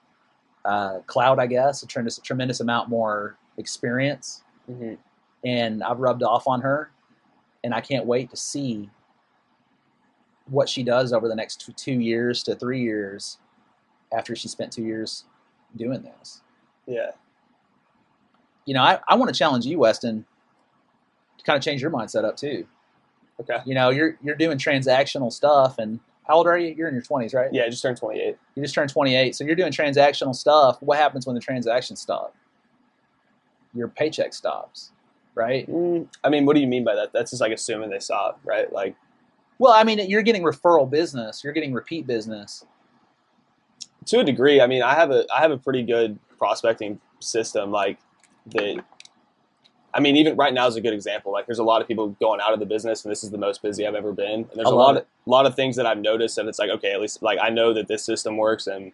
uh, cloud, I guess, a tremendous, tremendous amount more experience hmm and I've rubbed off on her, and I can't wait to see what she does over the next two years to three years after she spent two years doing this. Yeah. You know, I, I want to challenge you, Weston, to kind of change your mindset up too. Okay. You know, you're you're doing transactional stuff, and how old are you? You're in your twenties, right? Yeah. I just turned 28. You just turned 28, so you're doing transactional stuff. What happens when the transactions stop? Your paycheck stops, right? Mm, I mean, what do you mean by that? That's just like assuming they stop, right? Like, Well, I mean, you're getting referral business, you're getting repeat business. to a degree, I mean, I have a I have a pretty good prospecting system like that I mean, even right now is a good example. Like, there's a lot of people going out of the business, and this is the most busy I've ever been. And there's I a lot of lot of things that I've noticed, and it's like, okay, at least like I know that this system works, and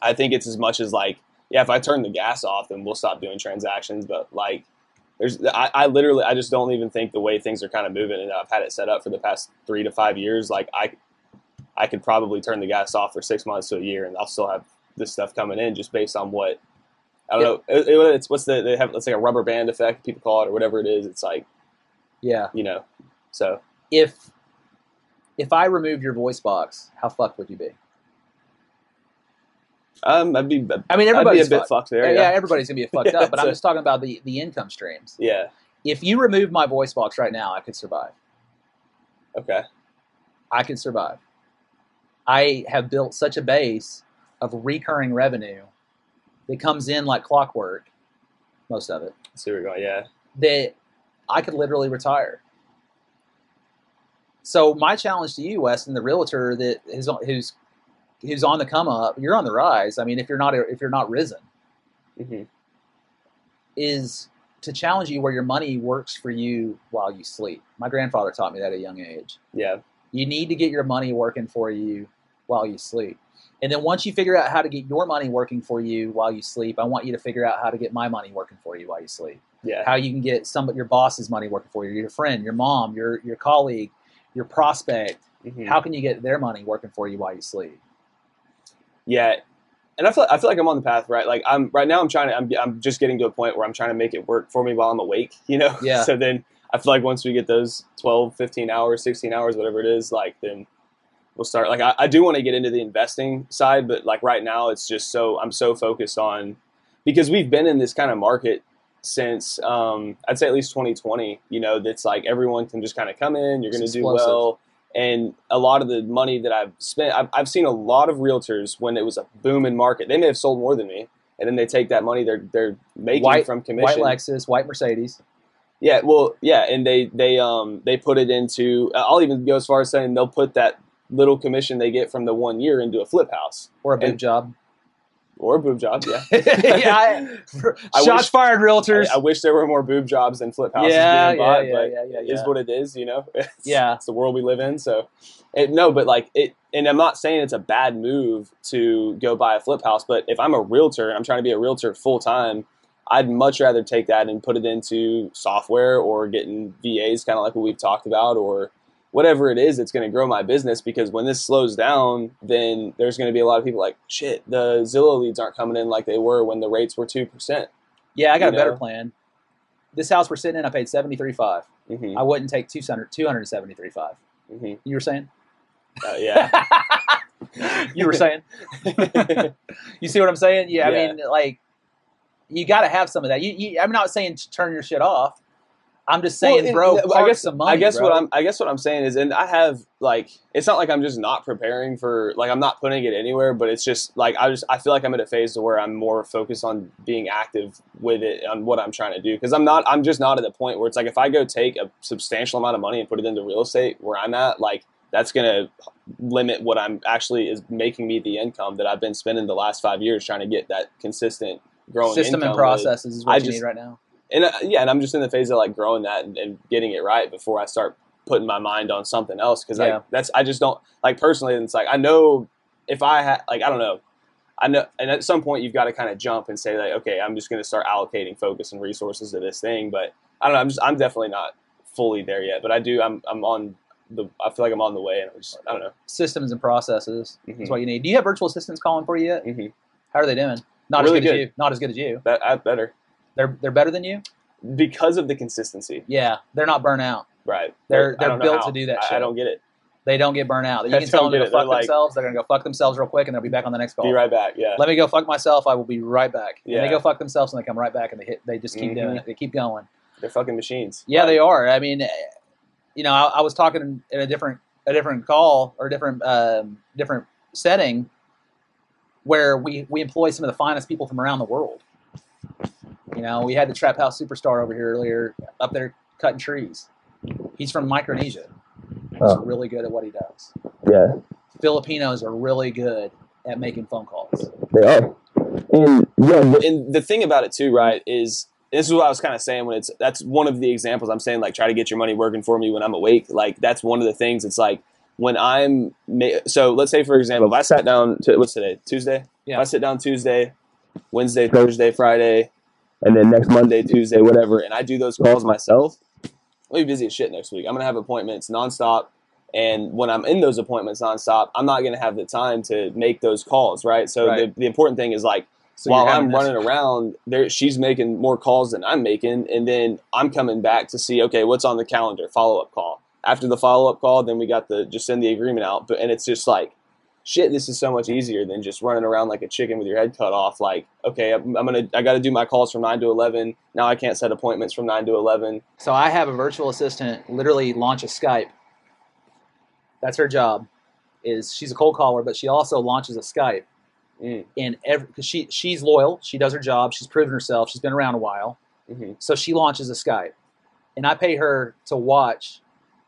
I think it's as much as like, yeah, if I turn the gas off, then we'll stop doing transactions. But like, there's, I, I literally, I just don't even think the way things are kind of moving, and I've had it set up for the past three to five years. Like, I, I could probably turn the gas off for six months to a year, and I'll still have this stuff coming in just based on what I don't know. It, it- it's what's the they have? Let's say a rubber band effect, people call it, or whatever it is. It's like Yeah. you know. So If if I removed your voice box, how fucked would you be? Um, I'd be I mean, everybody's a bit fucked. fucked Yeah, there. Yeah, everybody's gonna be fucked Yeah, up. But I'm just talking about the the income streams. yeah. If you remove my voice box right now, I could survive. Okay. I could survive. I have built such a base of recurring revenue that comes in like clockwork, most of it, where we're going. Yeah. that I could literally retire. So my challenge to you, Weston, the realtor that is who's who's on the come up, you're on the rise. I mean, if you're not if you're not risen, hmm is to challenge you where your money works for you while you sleep. My grandfather taught me that at a young age. Yeah. You need to get your money working for you while you sleep. And then once you figure out how to get your money working for you while you sleep, I want you to figure out how to get my money working for you while you sleep. Yeah. How you can get some your boss's money working for you, your friend, your mom, your your colleague, your prospect. Mhm. How can you get their money working for you while you sleep? Yeah. And I feel I feel like I'm on the path, right? Like I'm right now. I'm trying to. I'm I'm just getting to a point where I'm trying to make it work for me while I'm awake. You know. Yeah. so then I feel like once we get those 12, 15 hours, 16 hours, whatever it is, like then we'll start. Like I, I do want to get into the investing side, but like right now it's just so I'm so focused on because we've been in this kind of market since um, I'd say at least 2020. You know, that's like everyone can just kind of come in. You're going to do well. And a lot of the money that I've spent, I've, I've seen a lot of realtors when it was a booming market. They may have sold more than me, and then they take that money they're they're making White- from commission. White Lexus, white Mercedes. Yeah, well, yeah, and they they um they put it into. I'll even go as far as saying they'll put that little commission they get from the one year into a flip house Or a boob And- job. Or boob job. Yeah, yeah, I, I shots wish- fired, realtors. I, I wish there were more boob jobs than flip houses yeah, being bought, yeah, but yeah, yeah, it is yeah. what it is. You know, it's, Yeah. it's the world we live in. So, it, no, but like it, and I'm not saying it's a bad move to go buy a flip house, but if I'm a realtor and I'm trying to be a realtor full time. I'd much rather take that and put it into software or getting VAs, kind of like what we've talked about, or whatever it is it's going to grow my business. Because when this slows down, then there's going to be a lot of people like, shit, the Zillow leads aren't coming in like they were when the rates were 2%. Yeah, I got you a better plan. This house we're sitting in, I paid seventy three five. hmm I wouldn't take 200 273 five. hmm You were saying? Uh, yeah. you were saying? You see what I'm saying? Yeah, I mean, like, you got to have some of that. You, you, I'm not saying turn your shit off. I'm just saying, Well, bro, I guess money. I guess bro. what I'm I guess what I'm saying is, and I have like it's not like I'm just not preparing for like I'm not putting it anywhere, but it's just like I just I feel like I'm at a phase to where I'm more focused on being active with it on what I'm trying to do because I'm not I'm just not at the point where it's like if I go take a substantial amount of money and put it into real estate where I'm at, like that's gonna limit what I'm actually is making me the income that I've been spending the last five years trying to get that consistent growing system and income with- processes is what I you just- need right now. And uh, yeah, and I'm just in the phase of like growing that and, and getting it right before I start putting my mind on something else because Yeah. that's I just don't like personally. It's like I know if I had like I don't know. I know, and at some point you've got to kind of jump and say like, okay, I'm just going to start allocating focus and resources to this thing. But I don't know. I'm just I'm definitely not fully there yet. But I do. I'm I'm on the. I feel like I'm on the way, and I'm just I don't know. Systems and processes Mhm. is what you need. Do you have virtual assistants calling for you yet? hmm How are they doing? Not Really as good, as you. Not as good as you. That I better They're they're better than you. because of the consistency, Yeah, they're not burnt out. right? They're- they're built to do that I, I don't get it. They don't get burnt out. You I can tell them to go fuck They're like- themselves. They're gonna go fuck themselves real quick, and they'll be back on the next call. Be right back. Yeah. Let me go fuck myself. I will be right back. And they go fuck themselves, and they come right back, and they hit. They just keep doing Mhm. it. They keep going. They're fucking machines. Yeah, Like, they are. I mean, you know, I, I was talking in a different a different call or a different um, different setting where we we employ some of the finest people from around the world. You know, we had the trap house superstar over here earlier up there cutting trees. He's from Micronesia. He's Oh. really good at what he does. Yeah, Filipinos are really good at making phone calls. they are. And yeah, and the thing about it too, right, is this is what I was kind of saying when it's that's one of the examples I'm saying like try to get your money working for me when I'm awake. Like that's one of the things. It's like when I'm so let's say for example, if I sat down to what's today Tuesday. Yeah. If I sit down Tuesday, Wednesday, Thursday, Friday, and then next Monday, Tuesday, whatever, and I do those calls myself. I'll be busy as shit next week. I'm gonna have appointments nonstop. And when I'm in those appointments nonstop, I'm not to have the time to make those calls, right? So Right. The, the important thing is like So while I'm this- running around, there she's making more calls than I'm making, and then I'm coming back to see okay, what's on the calendar, follow up call. After the follow up call, then we got the just send the agreement out. But and it's just like, shit, this is so much easier than just running around like a chicken with your head cut off. Like, okay, I'm, I'm gonna I got to do my calls from nine to eleven. Now I can't set appointments from nine to eleven. So I have a virtual assistant literally launch a Skype. That's her job. Is she's a cold caller, but she also launches a Skype. Mm. And every because she she's loyal, she does her job, she's proven herself, she's been around a while. hmm So she launches a Skype, and I pay her to watch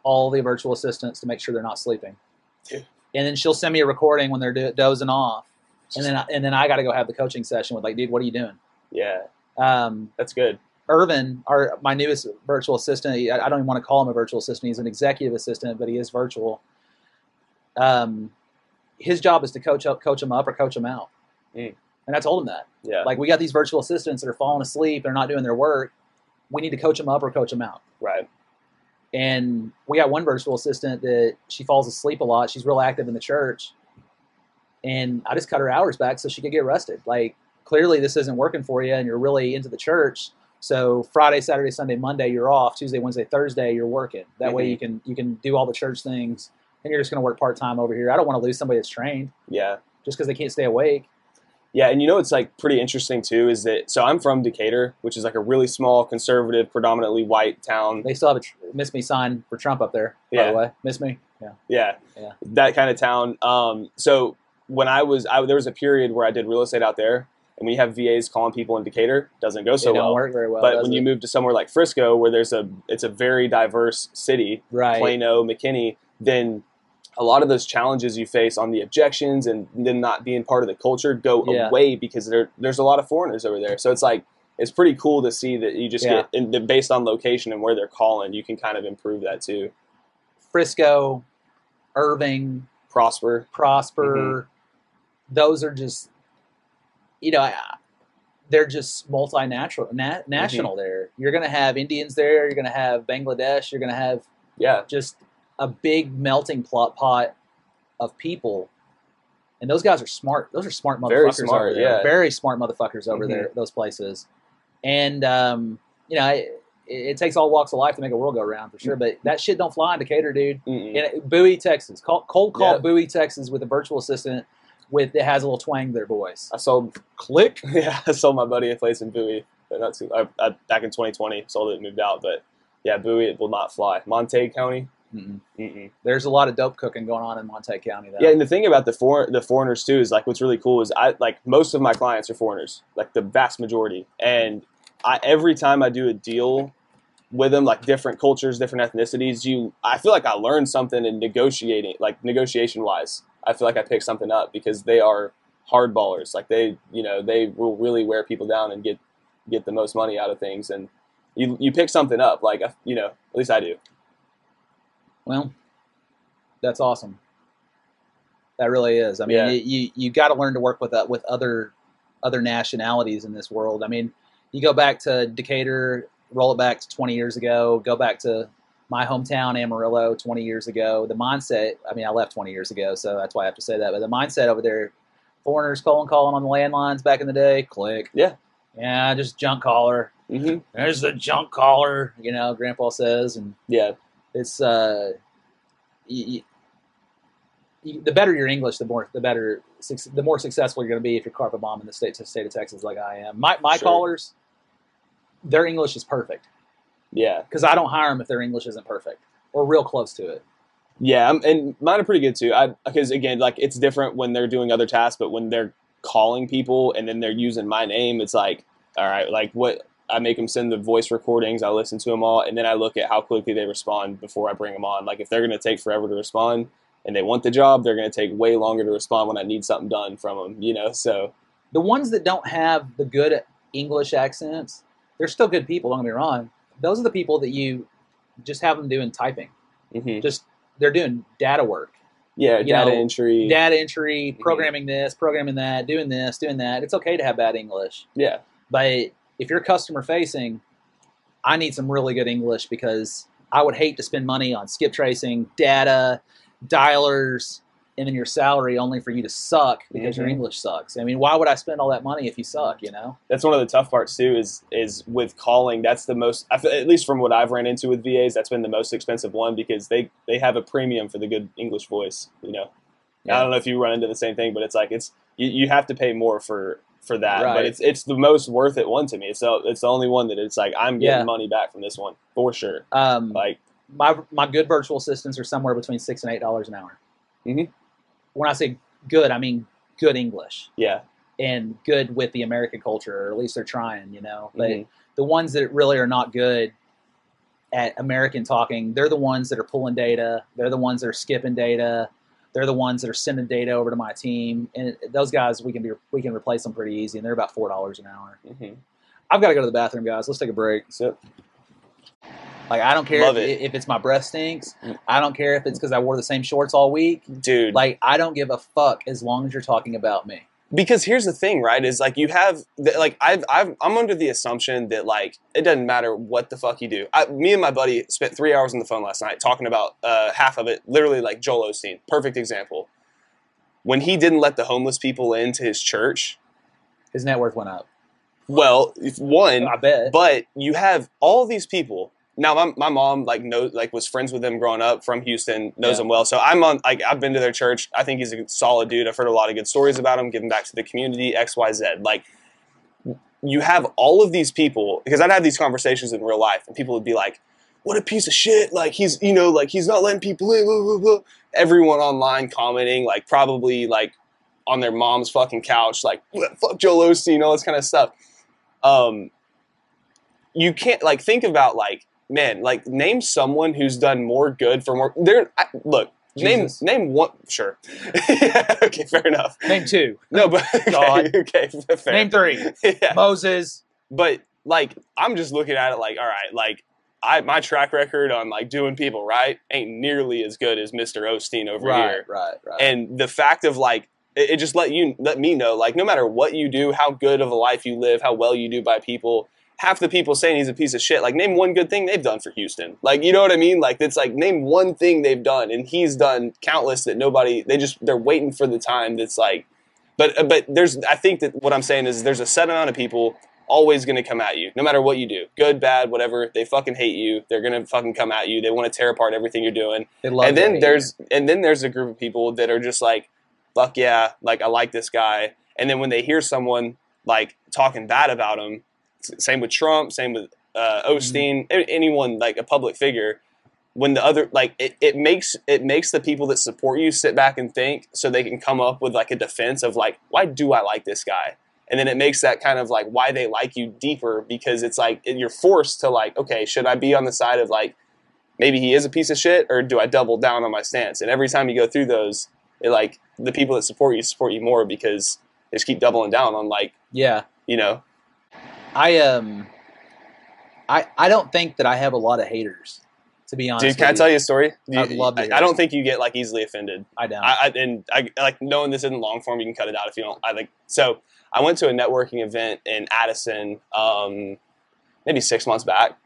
all the virtual assistants to make sure they're not sleeping. Dude. And then she'll send me a recording when they're do- dozing off, and then I, and then I got to go have the coaching session with like, dude, what are you doing? Yeah, Um, that's good. Irvin, our my newest virtual assistant, he- I I don't even want to call him a virtual assistant. He's an executive assistant, but he is virtual. Um, his job is to coach up, coach him up, or coach him out. Mm. And I told him that. Yeah, Like we got these virtual assistants that are falling asleep, they're not doing their work. We need to coach them up or coach them out. right. And we got one virtual assistant that she falls asleep a lot. She's real active in the church, and I just cut her hours back so she could get rested. Like clearly this isn't working for you, and you're really into the church. So Friday, Saturday, Sunday, Monday you're off. Tuesday, Wednesday, Thursday you're working. That way Mhm. you can you can do all the church things, and you're just going to work part time over here. I don't want to lose somebody that's trained Yeah. just because they can't stay awake. Yeah, and you know it's like pretty interesting too is that so I'm from Decatur, which is like a really small, conservative, predominantly white town. They still have a tr- miss me sign for Trump up there. By Yeah. the way, miss me. Yeah. Yeah, Yeah. that kind of town. Um, so when I was, I, there was a period where I did real estate out there, and when you have VAs calling people in Decatur, doesn't go so it don't well. work very well. but when it? you move to somewhere like Frisco, where there's a, it's a very diverse city, right, Plano, McKinney, then a lot of those challenges you face on the objections and then not being part of the culture go Yeah. away because there, there's a lot of foreigners over there. So it's like it's pretty cool to see that you just Yeah. get in, based on location and where they're calling, you can kind of improve that too. Frisco, Irving, Prosper, Prosper, Mm-hmm. those are just, you know, I- they're just multinational, na- Mm-hmm. national. There, you're going to have Indians there. You're going to have Bangladesh. You're going to have yeah, just a big melting plot pot of people. And those guys are smart. Those are smart motherfuckers Very smart, over there. yeah. Very smart motherfuckers over Mhm. there, those places. And, um, you know, it, it takes all walks of life to make a world go round for sure. But that shit don't fly in Decatur, dude. In Bowie, Texas. Cold call Yeah. Bowie, Texas with a virtual assistant with that has a little twang to their voice. I sold, Click. yeah, I sold my buddy a place in Bowie. But not too, I, I, back in 2020, sold it and moved out. But yeah, Bowie it will not fly. Montague County, Mm-mm. Mm-mm. There's a lot of dope cooking going on in Montague County, though. Yeah, and the thing about the for, the foreigners too is like what's really cool is I like most of my clients are foreigners, like the vast majority. And I every time I do a deal with them, like different cultures, different ethnicities, you I feel like I learn something in negotiating, like negotiation wise. I feel like I pick something up because they are hardballers. Like they, you know, they will really wear people down and get get the most money out of things. And you you pick something up, like uh, you know, at least I do. Well, that's awesome. That really is. I mean, Yeah. you you, got to learn to work with uh, with other other nationalities in this world. I mean, you go back to Decatur, roll it back to 20 years ago, go back to my hometown Amarillo 20 years ago. The mindset. I mean, I left 20 years ago, so that's why I have to say that. But the mindset over there, foreigners calling calling on the landlines back in the day. Click. Yeah. Yeah, just junk caller. hmm There's the junk caller. You know, Grandpa says, and Yeah, it's uh, y y the better your English, the more the better the more successful you're going to be if you're carpet bomb in the state state of Texas like I am. My my Sure. callers, their English is perfect yeah. because I don't hire them if their English isn't perfect or real close to it. Yeah, I'm, and mine are pretty good too. I because again, like it's different when they're doing other tasks, but when they're calling people and then they're using my name, it's like, all right, like what I make them send the voice recordings, I listen to them all, and then I look at how quickly they respond before I bring them on. Like if they're going to take forever to respond and they want the job, they're going to take way longer to respond when I need something done from them. You know, so the ones that don't have the good English accents, they're still good people. Don't get me wrong. Those are the people that you just have them doing typing. hmm Just they're doing data work, Yeah, You data know, entry. data entry, Mhm. programming this, programming that, doing this, doing that. It's okay to have bad English, yeah, but if you're customer facing, I need some really good English because I would hate to spend money on skip tracing, data, dialers, and then your salary only for you to suck because your Mhm. English sucks. I mean, why would I spend all that money if you suck? You know? that's one of the tough parts too. Is is with calling. That's the most. At least from what I've ran into with VAs, that's been the most expensive one because they they have a premium for the good English voice. You know. I don't know if you run into the same thing, but it's like it's you, you have to pay more for for that. Right. But it's it's the most worth it one to me. It's the, it's the only one that it's like I'm getting Yeah. money back from this one for sure. Um, Like my my good virtual assistants are somewhere between six and eight dollars an hour. Mhm. When I say good, I mean good English yeah, and good with the American culture, or at least they're trying. You know, but Mhm. the ones that really are not good at American talking, they're the ones that are pulling data. They're the ones that are skipping data. They're the ones that are sending data over to my team, and those guys we can be we can replace them pretty easy, and they're about four dollars an hour. Mhm. I've got to go to the bathroom, guys. Let's take a break. so Like I don't care if, it. if it's my breath stinks. Mm. I don't care if it's because I wore the same shorts all week. dude, Like I don't give a fuck as long as you're talking about me. Because here's the thing, right? Is like you have the- like I've, I've I'm under the assumption that like it doesn't matter what the fuck you do. I, me and my buddy spent three hours on the phone last night talking about uh, half of it, literally like Joel Osteen, perfect example. When he didn't let the homeless people into his church, His net worth went up. well, one, I bet. but you have all these people. Now my, my mom like knows like was friends with them growing up from Houston, knows Yeah. him well. So I'm on like I've been to their church. I think he's a solid dude. I've heard a lot of good stories about him, giving back to the community, X, Y, Z. Like you have all of these people because I'd have these conversations in real life, and people would be like, "What a piece of shit!" Like he's you know like he's not letting people in. Blah, blah, blah. Everyone online commenting like probably like on their mom's fucking couch, like "Fuck Joel Osteen," all this kind of stuff. Um, you can't like think about like man like name someone who's done more good for more. There, I, look. Jesus. Name name one sure. yeah, okay, fair enough. Name two. No, but okay, God. okay, fair. Name three. yeah. Moses. But like I'm just looking at it like, all right, like I my track record on like doing people right ain't nearly as good as Mr. Osteen over Right, here. right, right. Right. And the fact of like it, it just let you let me know like no matter what you do, how good of a life you live, how well you do by people, half the people saying he's a piece of shit. Like name one good thing they've done for Houston. Like you know what I mean? Like it's like name one thing they've done, and he's done countless that nobody. They just they're waiting for the time that's like. But uh, but there's I think that what I'm saying is there's a set amount of people always going to come at you no matter what you do good bad whatever they fucking hate you they're going to fucking come at you they want to tear apart everything you're doing They love and then there's and then there's a group of people that are just like fuck yeah like i like this guy and then when they hear someone like talking bad about him same with trump same with uh, osteen a- anyone like a public figure when the other like it, it makes it makes the people that support you sit back and think so they can come up with like a defense of like why do i like this guy and then it makes that kind of like why they like you deeper because it's like you're forced to like okay should i be on the side of like maybe he is a piece of shit or do I double down on my stance? And every time you go through those, it like the people that support you support you more because they just keep doubling down on like, Yeah. you know, I um I I don't think that I have a lot of haters, to be honest. dude, can I tell you a story? You- I'd love to I, I don't think you get like easily offended. I don't. I, I and I like knowing this isn't long form, you can cut it out if you don't. I like so. I went to a networking event in Addison, um, maybe six months back,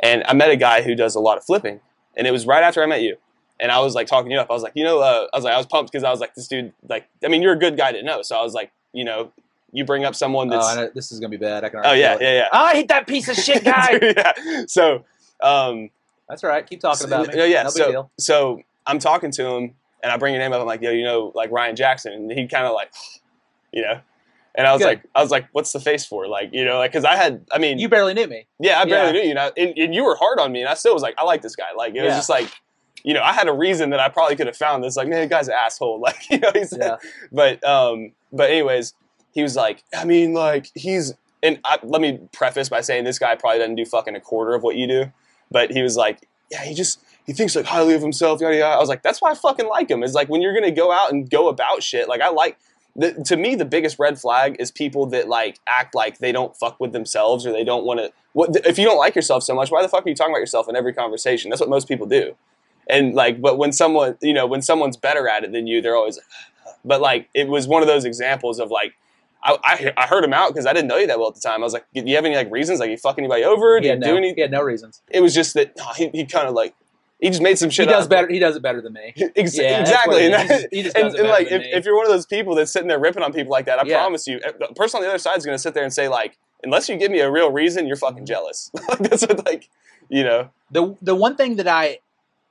and I met a guy who does a lot of flipping, and it was right after I met you. And I was like talking you up. I was like, you know, uh, I was like, I was pumped because I was like, this dude, like, I mean, you're a good guy to know. So I was like, you know, you bring up someone oh, that's, I know, this is gonna be bad. I can. oh yeah, feel it. yeah, yeah. Oh, I hate that piece of shit guy. yeah. So, um, That's all right. Keep talking about me. yeah, yeah. No big so, deal. so I'm talking to him, and I bring your name up. I'm like, yo, you know, like Ryan Jackson, and he kind of like, you know, and I was Good. like, I was like, what's the face for? Like, you know, like, because I had, I mean, You barely knew me. yeah, I barely yeah. knew you, and, I, and, and you were hard on me, and I still was like, I like this guy. Like, it was just like, you know, I had a reason that I probably could have found this. Like, man, the guy's an asshole. Like, you know, he's, Yeah. but, um, but anyways, he was like, I mean, like, he's, and I, let me preface by saying this guy probably doesn't do fucking a quarter of what you do, but he was like, yeah, he just he thinks like highly of himself, yada yada. I was like, that's why I fucking like him. Is like when you're gonna go out and go about shit. Like I like the, to me the biggest red flag is people that like act like they don't fuck with themselves or they don't want to. What if you don't like yourself so much? Why the fuck are you talking about yourself in every conversation? That's what most people do. And like, but when someone you know when someone's better at it than you, they're always. But like, it was one of those examples of like. I, I, I heard him out because I didn't know you that well at the time. I was like, "Do you have any like reasons? Like, you fuck anybody over? He Do you had, do no, any?" he had no reasons. It was just that oh, he, he kind of like he just made some shit. He does up. better. He does it better than me. Ex- Yeah, exactly. what And, that- He just and- and, like, if, if you're one of those people that's sitting there ripping on people like that, I Yeah. promise you, eh, the person on the other side is going to sit there and say like, unless you give me a real reason, you're fucking jealous. that's what like, you know, the the one thing that I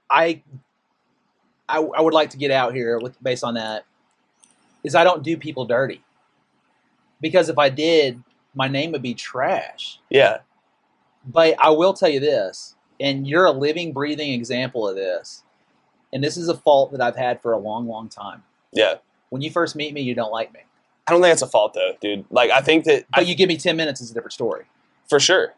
I I, I would like to get out here with based on that is I don't do people dirty because if I did, my name would be trash. yeah, But I will tell you this, and you're a living, breathing example of this. And this is a fault that I've had for a long, long time. yeah. When you first meet me, you don't like me, I don't think that's a fault though, dude. Like, I think that but I, you give me ten minutes is a different story. for sure.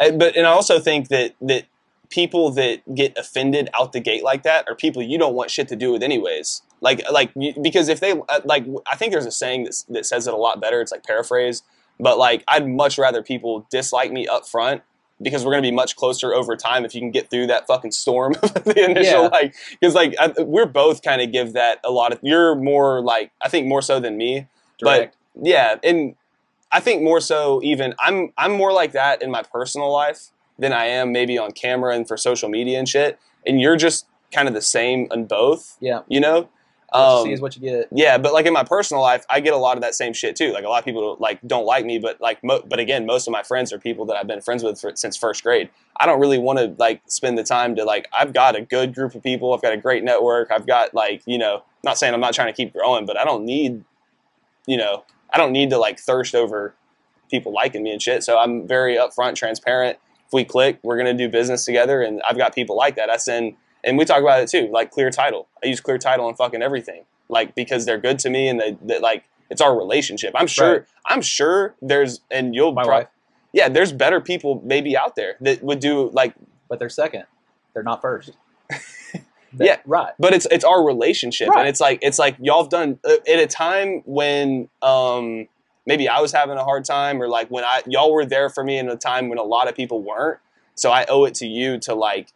And, but and I also think that that people that get offended out the gate like that are people you don't want shit to do with anyways. Like like because if they uh, like I think there's a saying that that says it a lot better. It's like paraphrase, but like I'd much rather people dislike me up front because we're gonna be much closer over time if you can get through that fucking storm of the initial Yeah. like because like I, we're both kind of give that a lot of you're more like I think more so than me Direct. yeah, and I think more so even I'm I'm more like that in my personal life than I am maybe on camera and for social media and shit. And you're just kind of the same on both, yeah, you know. What Um, see is what you get. yeah, but like in my personal life, I get a lot of that same shit too. Like a lot of people like don't like me, but like mo- but again, most of my friends are people that I've been friends with for, since first grade. I don't really want to like spend the time to like I've got a good group of people. I've got a great network. I've got like, you know, not saying I'm not trying to keep growing, but I don't need you know, I don't need to like thirst over people liking me and shit. So I'm very upfront, transparent. If we click, we're gonna do business together, and I've got people like that. I send, and we talk about it too, like Clear Title. I use Clear Title on fucking everything, like because they're good to me and they, they like it's our relationship. I'm sure. Right. I'm sure there's, and you'll, My prob- wife, yeah, there's better people maybe out there that would do like but they're second. They're not first. Yeah. right. but it's it's our relationship Right. and it's like it's like y'all have done uh, at a time when um maybe I was having a hard time or like when I y'all were there for me in a time when a lot of people weren't so I owe it to you to like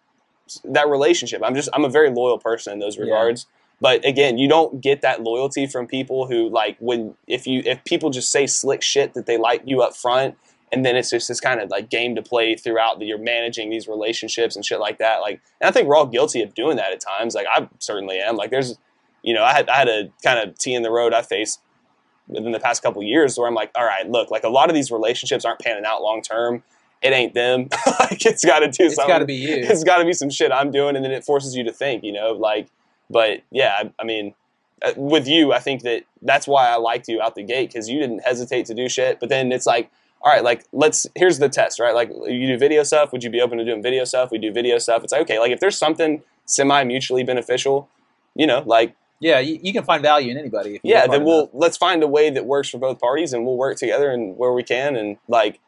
that relationship. I'm just I'm a very loyal person in those Yeah. regards. But again you don't get that loyalty from people who like when if you if people just say slick shit that they like you up front and then it's just this kind of like game to play throughout that you're managing these relationships and shit like that like and i think we're all guilty of doing that at times. Like i certainly am. Like there's you know i had, I had a kind of t in the road i faced within the past couple years where i'm like all right look like a lot of these relationships aren't panning out long term it ain't them like it's got to do It's something It's got to be you. it's got to be some shit i'm doing and then it forces you to think you know like but yeah i, I mean uh, with you i think that that's why i liked you out the gate because you didn't hesitate to do shit but then it's like all right, like let's here's the test, right? Like you do video stuff, would you be open to doing video stuff? We do video stuff. It's like okay, like if there's something semi mutually beneficial, you know, like Yeah, you, you can find value in anybody. If you yeah, then we'll enough. let's find a way that works for both parties, and we'll work together and where we can, and like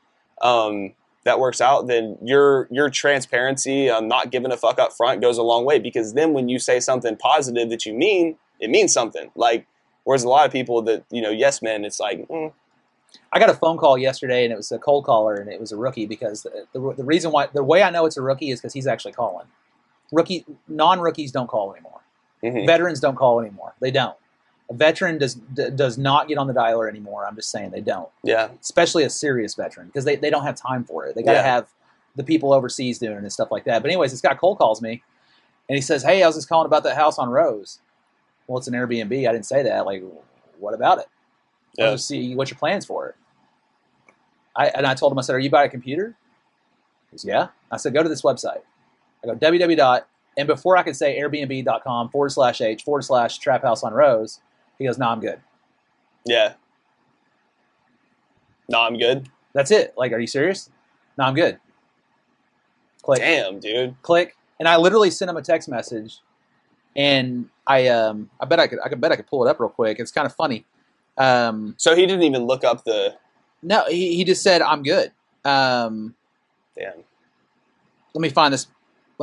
um, that works out. Then your your transparency on not giving a fuck up front goes a long way because then when you say something positive that you mean, it means something. Like whereas a lot of people that you know, yes men, it's like mm, I got a phone call yesterday, and it was a cold caller, and it was a rookie because the, the, the reason why the way I know it's a rookie is because he's actually calling. Rookie non rookies don't call anymore. mhm. Veterans don't call anymore. They don't. A veteran does d- does not get on the dialer anymore. I'm just saying they don't, yeah, especially a serious veteran because they, they don't have time for it. They got to Yeah. have the people overseas doing it and stuff like that. But anyways, this guy cold calls me, and he says, "Hey, I was just calling about that house on Rose." Well, it's an Airbnb. I didn't say that. Like, what about it? Yeah. see what your plans for it. I and I told him, I said, "Are you buying a computer?" He goes, "Yeah." I said, "Go to this website." I go www and before I could say Airbnb.com forward slash h forward slash trap house on Rose, he goes, "No, I'm good." Yeah. No, I'm good. That's it. Like, are you serious? No, I'm good. Click, Damn, dude. click, and I literally sent him a text message, and I um I bet I could I could bet I could pull it up real quick. It's kind of funny. Um, So he didn't even look up the no, he, he just said I'm good. Um, damn. let me find this.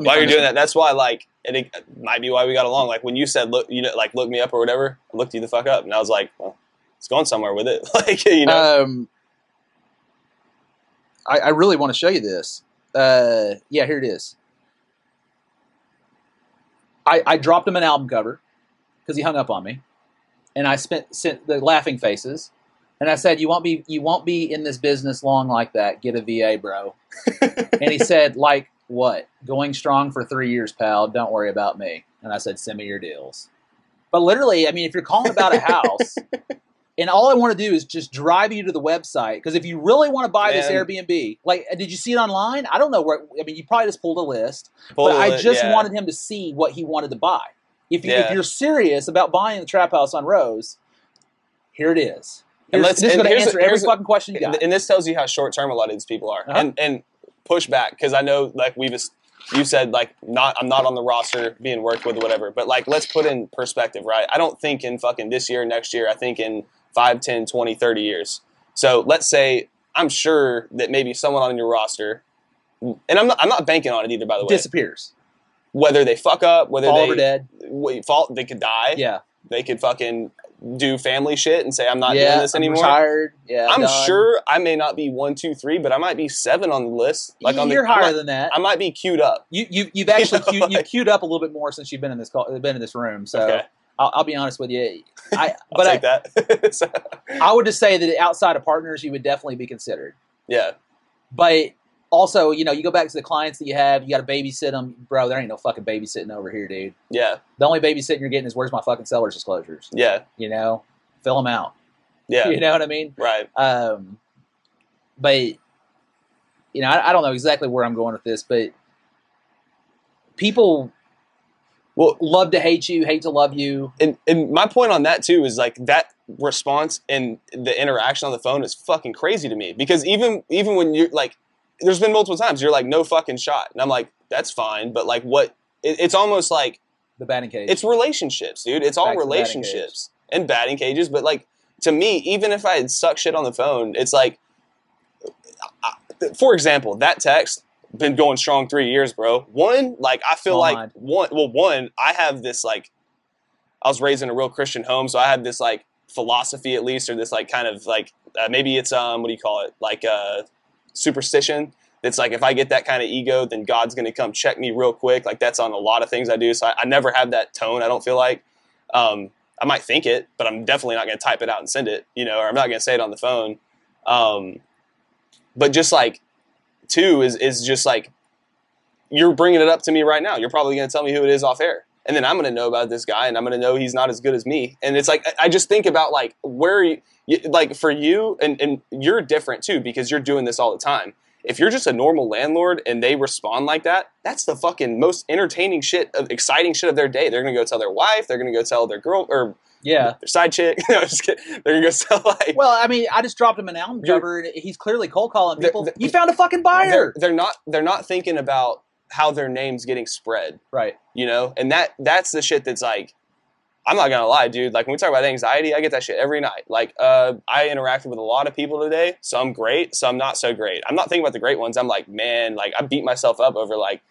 While find you're doing that, that's why like it, it might be why we got along. Like when you said look, you know, like look me up or whatever, I looked you the fuck up, and I was like, well, it's going somewhere with it. like you know, Um, I, I really want to show you this. Uh, yeah, here it is. I, I dropped him an album cover because he hung up on me, and I spent sent the laughing faces, and I said, "You won't be you won't be in this business long like that. Get a VA, bro." and he said, "Like what? Going strong for three years, pal. Don't worry about me." And I said, "Send me your deals." But literally, I mean, if you're calling about a house, and all I want to do is just drive you to the website because if you really want to buy this Airbnb, like, did you see it online? I don't know where. I mean, you probably just pulled a list, Pull but I it, just yeah. wanted him to see what he wanted to buy. If, you, Yeah. if you're serious about buying the trap house on Rose, here it is. And let's- this is and going to a- answer every a- fucking question you got. and this tells you how short term a lot of these people are, Uh-huh. and and push back because I know like we've you said like not I'm not on the roster being worked with or whatever, but like let's put in perspective, right? I don't think in fucking this year, next year. I think in 5, 10, 20, 30 years. So let's say I'm sure that maybe someone on your roster, and I'm not I'm not banking on it either. By the way, Disappears. whether they fuck up, whether Fall they dead. fall, they could die. Yeah. They could fucking do family shit and say I'm not yeah. doing this I'm anymore. retired. Yeah. I'm done. sure I may not be one, two, three, but I might be seven on the list. Like on the, you're I higher might, than that. I might be queued up. You, you, you've actually You know, queued, you've queued up a little bit more since you've been in this call, been in this room. So Okay, I'll, I'll be honest with you. I, I'll but I, take that. I would just say that outside of partners, you would definitely be considered. yeah, But also, you know, you go back to the clients that you have, you got to babysit them, bro. There ain't no fucking babysitting over here, dude. yeah, The only babysitting you're getting is where's my fucking seller's disclosures. yeah, You know, fill them out. yeah. You know what I mean? Right. Um, but you know, I, I don't know exactly where I'm going with this, but people Well, love to hate you, hate to love you. and and my point on that too is like that response and the interaction on the phone is fucking crazy to me because even even when you're like, there's been multiple times you're like no fucking shot, and I'm like that's fine, but like what? It, it's almost like The batting cage. it's relationships, dude. It's all Back batting relationships and batting cages. But like to me, even if I had sucked shit on the phone, it's like, I- for example, that text been going strong three years, bro. One, like I feel Small like mind. one. Well, one, I have this like, I was raised in a real Christian home, so I had this like philosophy at least, or this like kind of like uh, maybe it's um what do you call it like uh superstition. It's like if I get that kind of ego, then God's going to come check me real quick. Like that's on a lot of things I do. So I, I never have that tone. I don't feel like. Um, I might think it, but I'm definitely not going to type it out and send it. You know, or I'm not going to say it on the phone. Um, but just like two is is just like you're bringing it up to me right now. You're probably going to tell me who it is off air, and then I'm going to know about this guy, and I'm going to know he's not as good as me. And it's like I- just think about like where you, you like for you, and and you're different too because you're doing this all the time. If you're just a normal landlord and they respond like that, that's the fucking most entertaining shit, of exciting shit of their day. They're gonna go tell their wife. They're gonna go tell their girl or yeah. their side chick. no, I'm just kidding. They're gonna go tell like Well, I mean, I just dropped him an album cover, he's clearly cold calling They're- people. they're- you found a fucking buyer, they're, they're not they're not thinking about how their name's getting spread. right? you know? And that that's the shit that's like i'm not gonna lie dude. Like when we talk about anxiety i get that shit every night. Like uh, i interacted with a lot of people today. Some great some not so great. I'm not thinking about the great ones. I'm like man like i beat myself up over like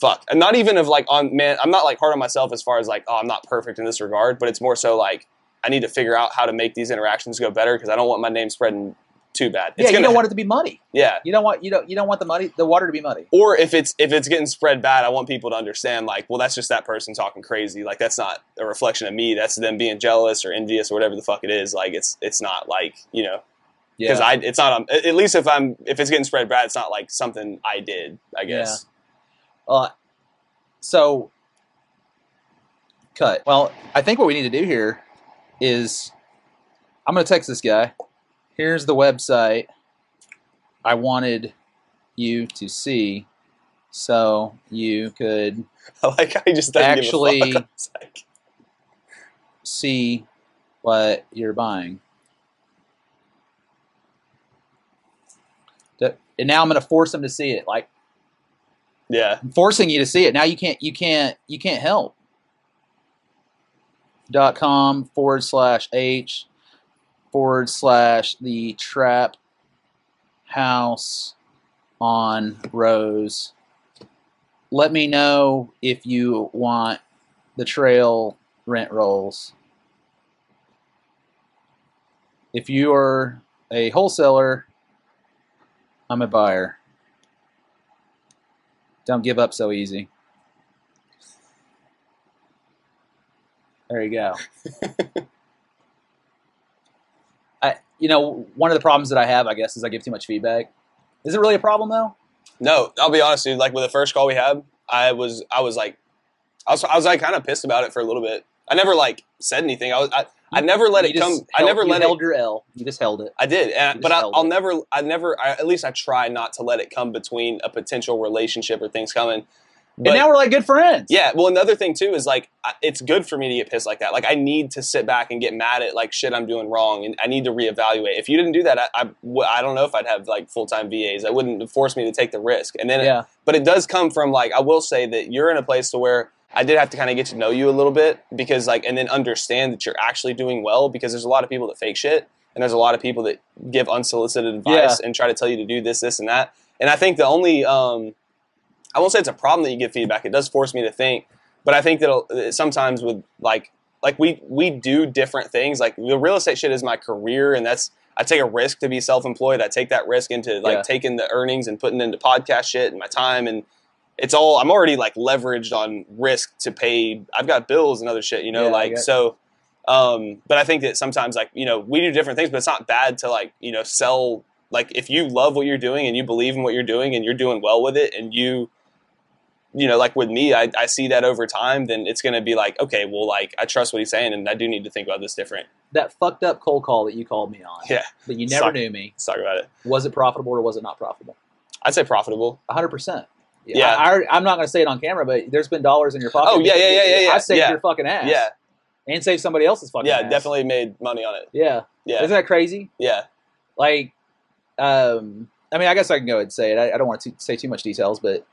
fuck. And not even of like on man i'm not like hard on myself as far as like oh i'm not perfect in this regard but it's more so like i need to figure out how to make these interactions go better because i don't want my name spreading too bad yeah, It's you gonna don't want it to be muddy. yeah You don't want you don't you don't want the muddy the water to be muddy. or if it's if it's getting spread bad i want people to understand like well that's just that person talking crazy like that's not a reflection of me that's them being jealous or envious or whatever the fuck it is like it's it's not like you know because i it's not um, at least if i'm if it's getting spread bad it's not like something i did i guess Uh, so cut. Well, I think what we need to do here is I'm going to text this guy. Here's the website I wanted you to see so you could like he just Actually- give a fuck. It's like, see what you're buying. And now I'm going to force them to see it. Like yeah I'm forcing you to see it. Now you can't you can't you can't help. Dot com forward slash H forward slash the trap house on Rose. Let me know if you want the trail rent rolls. If you are a wholesaler, I'm a buyer. Don't give up so easy. There you go. You know, one of the problems that I have, I guess, is I give too much feedback. Is it really a problem though? No, I'll be honest, dude. Like with the first call we had, I was I was like, I was I was like kind of pissed about it for a little bit. I never like said anything. I was I, I never let You it come. I never you let held it. your L. You just held it. I did, and, but I, I'll it. never. I never. I, at least I try not to let it come between a potential relationship or things coming. But, and now we're like good friends. yeah, well, another thing too is like it's good for me to get pissed like that. Like I need to sit back and get mad at like shit I'm doing wrong, and I need to reevaluate. If you didn't do that, I I don't know if I'd have like full time VAs. I wouldn't force me to take the risk. And then, yeah. but it does come from like I will say that you're in a place to where I did have to kind of get to know you a little bit because like and then understand that you're actually doing well because there's a lot of people that fake shit and there's a lot of people that give unsolicited advice and try to tell you to do this, this, and that. And I think the only um, I won't say it's a problem that you give feedback. It does force me to think, but I think that sometimes with like like we we do different things. Like the real estate shit is my career, and that's I take a risk to be self employed. I take that risk into like Yeah. taking the earnings and putting into podcast shit and my time and. It's all I'm already like leveraged on risk to pay. I've got bills and other shit, you know, Yeah, like so. Um, but I think that sometimes like you know we do different things, but it's not bad to like you know sell like if you love what you're doing and you believe in what you're doing and you're doing well with it and you you know like with me I, I see that over time then it's going to be like okay well like i trust what he's saying and i do need to think about this different That fucked up cold call that you called me on. Yeah. But you never Suck. knew me. let's talk about it Was it profitable or was it not profitable? i'd say profitable 100%. Yeah. I, I, am not going to say it on camera, but there's been dollars in your pocket. Oh, yeah, yeah, yeah, yeah, yeah, I saved yeah. your fucking ass. yeah And saved somebody else's fucking ass. yeah ass. definitely made money on it Yeah. yeah Isn't that crazy? yeah Like, um, I mean, I guess I can go ahead and say it. I, I don't want to say too much details, but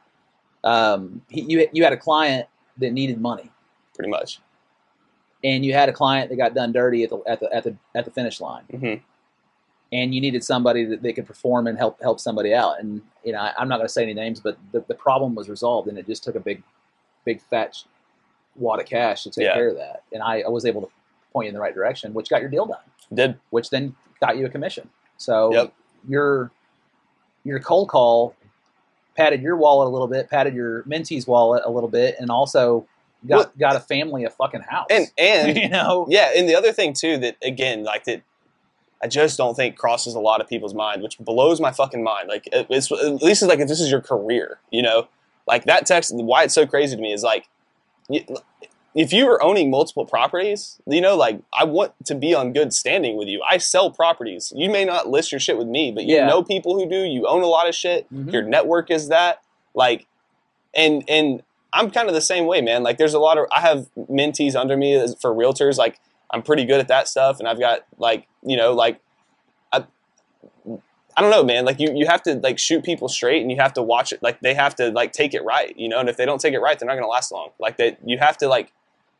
um, he, you you had a client that needed money, pretty much and you had a client that got done dirty at the at the at the at the finish line, hmm and you needed somebody that, that could perform and help help somebody out. And you know, I, I'm not going to say any names, but the, the problem was resolved, and it just took a big, big fat wad of cash to take Yeah. care of that. And I, I was able to point you in the right direction, which got your deal done. did which then got you a commission. So Yep. your your cold call padded your wallet a little bit, padded your mentee's wallet a little bit, and also got Well- got a family a fucking house. and and you know, Yeah, and the other thing too that again, like that, I just don't think crosses a lot of people's mind, which blows my fucking mind. Like it- it's at least it's like if this is your career, you know, like that text. Why it's so crazy to me is like, y- if you are owning multiple properties, you know, like I want to be on good standing with you. I sell properties. You may not list your shit with me, but you Yeah. know people who do. You own a lot of shit. Mhm. Your network is that. Like, and and I'm kind of the same way, man. Like, there's a lot of I have mentees under me for realtors. Like, I'm pretty good at that stuff, and I've got like you know like I. I don't know, man. Like you, you have to like shoot people straight, and you have to watch it. Like they have to like take it right, you know. And if they don't take it right, they're not going to last long. Like that, you have to like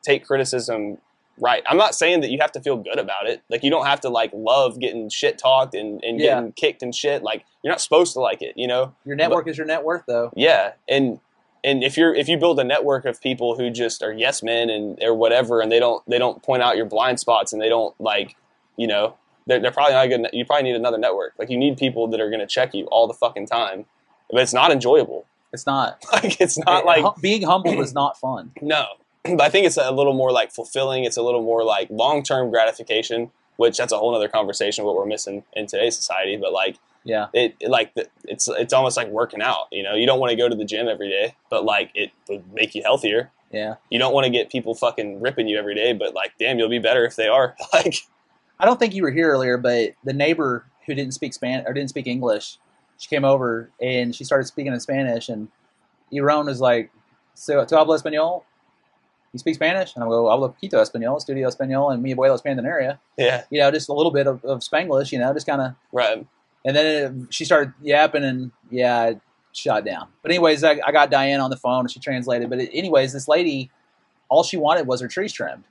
take criticism right. I'm not saying that you have to feel good about it. Like you don't have to like love getting shit talked and, and Yeah. getting kicked and shit. Like you're not supposed to like it, you know. your network is your net worth, though. Yeah, and and if you're if you build a network of people who just are yes men and or whatever, and they don't they don't point out your blind spots and they don't like you know they're, they're probably not good. You probably need another network. Like you need people that are going to check you all the fucking time, but it's not enjoyable. It's not. Like it's not like Hum- being humble is not fun. no, but I think it's a little more like fulfilling. It's a little more like long term gratification, which that's a whole other conversation. What we're missing in today's society, but like Yeah, it, it like the- it's it's almost like working out. You know, you don't want to go to the gym every day, but like it would make you healthier. yeah. You don't want to get people fucking ripping you every day, but like, damn, you'll be better if they are. Like, I don't think you were here earlier, but the neighbor who didn't speak Spanish or didn't speak English, she came over and she started speaking in Spanish, and Iron was like, "So, ¿tú hablas español? You speak Spanish?" And I go, "Hablo poquito español, estudio español, and mi abuelo es pandanaria." yeah, You know, just a little bit of, of Spanglish, you know, just kind of. right, And then it, she started yapping, and yeah, I shot down. But anyways, I, I got Diane on the phone, and she translated. But anyways, this lady, all she wanted was her trees trimmed.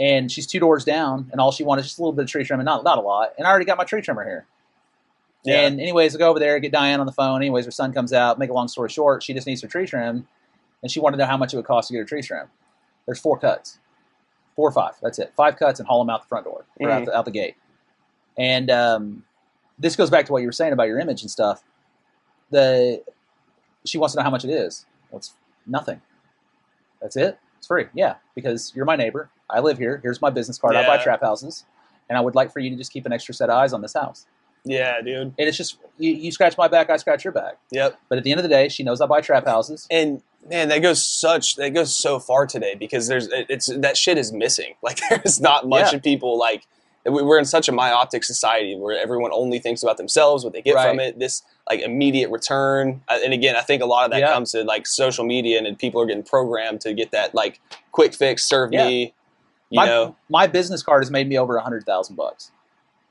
And she's two doors down, and all she wanted is just a little bit of tree trimming, not not a lot. And I already got my tree trimmer here. yeah, And anyways, I go over there, get Diane on the phone. Anyways, her son comes out. Make a long story short, she just needs her tree trimmed, and she wanted to know how much it would cost to get her tree trimmed. There's four cuts, four or five. That's it. Five cuts and haul them out the front door or out, Mhm. the, out the gate. And um, this goes back to what you were saying about your image and stuff. The she wants to know how much it is. Well, it's nothing. That's it. It's free. Yeah, because you're my neighbor. I live here. Here's my business card. I buy trap houses, and I would like for you to just keep an extra set of eyes on this house. Yeah, dude. And it's just you, you scratch my back, I scratch your back. Yep. But at the end of the day, she knows I buy trap houses. And man, that goes such that goes so far today because there's it's that shit is missing. Like there's not much Yeah. of people like we- we're in such a myopic society where everyone only thinks about themselves, what they get from it, this like immediate return. Uh, And again, I think a lot of that Yeah. comes to like social media and, people are getting programmed to get that like quick fix, serve Yeah. me. You my, know, my business card has made me over a hundred thousand bucks.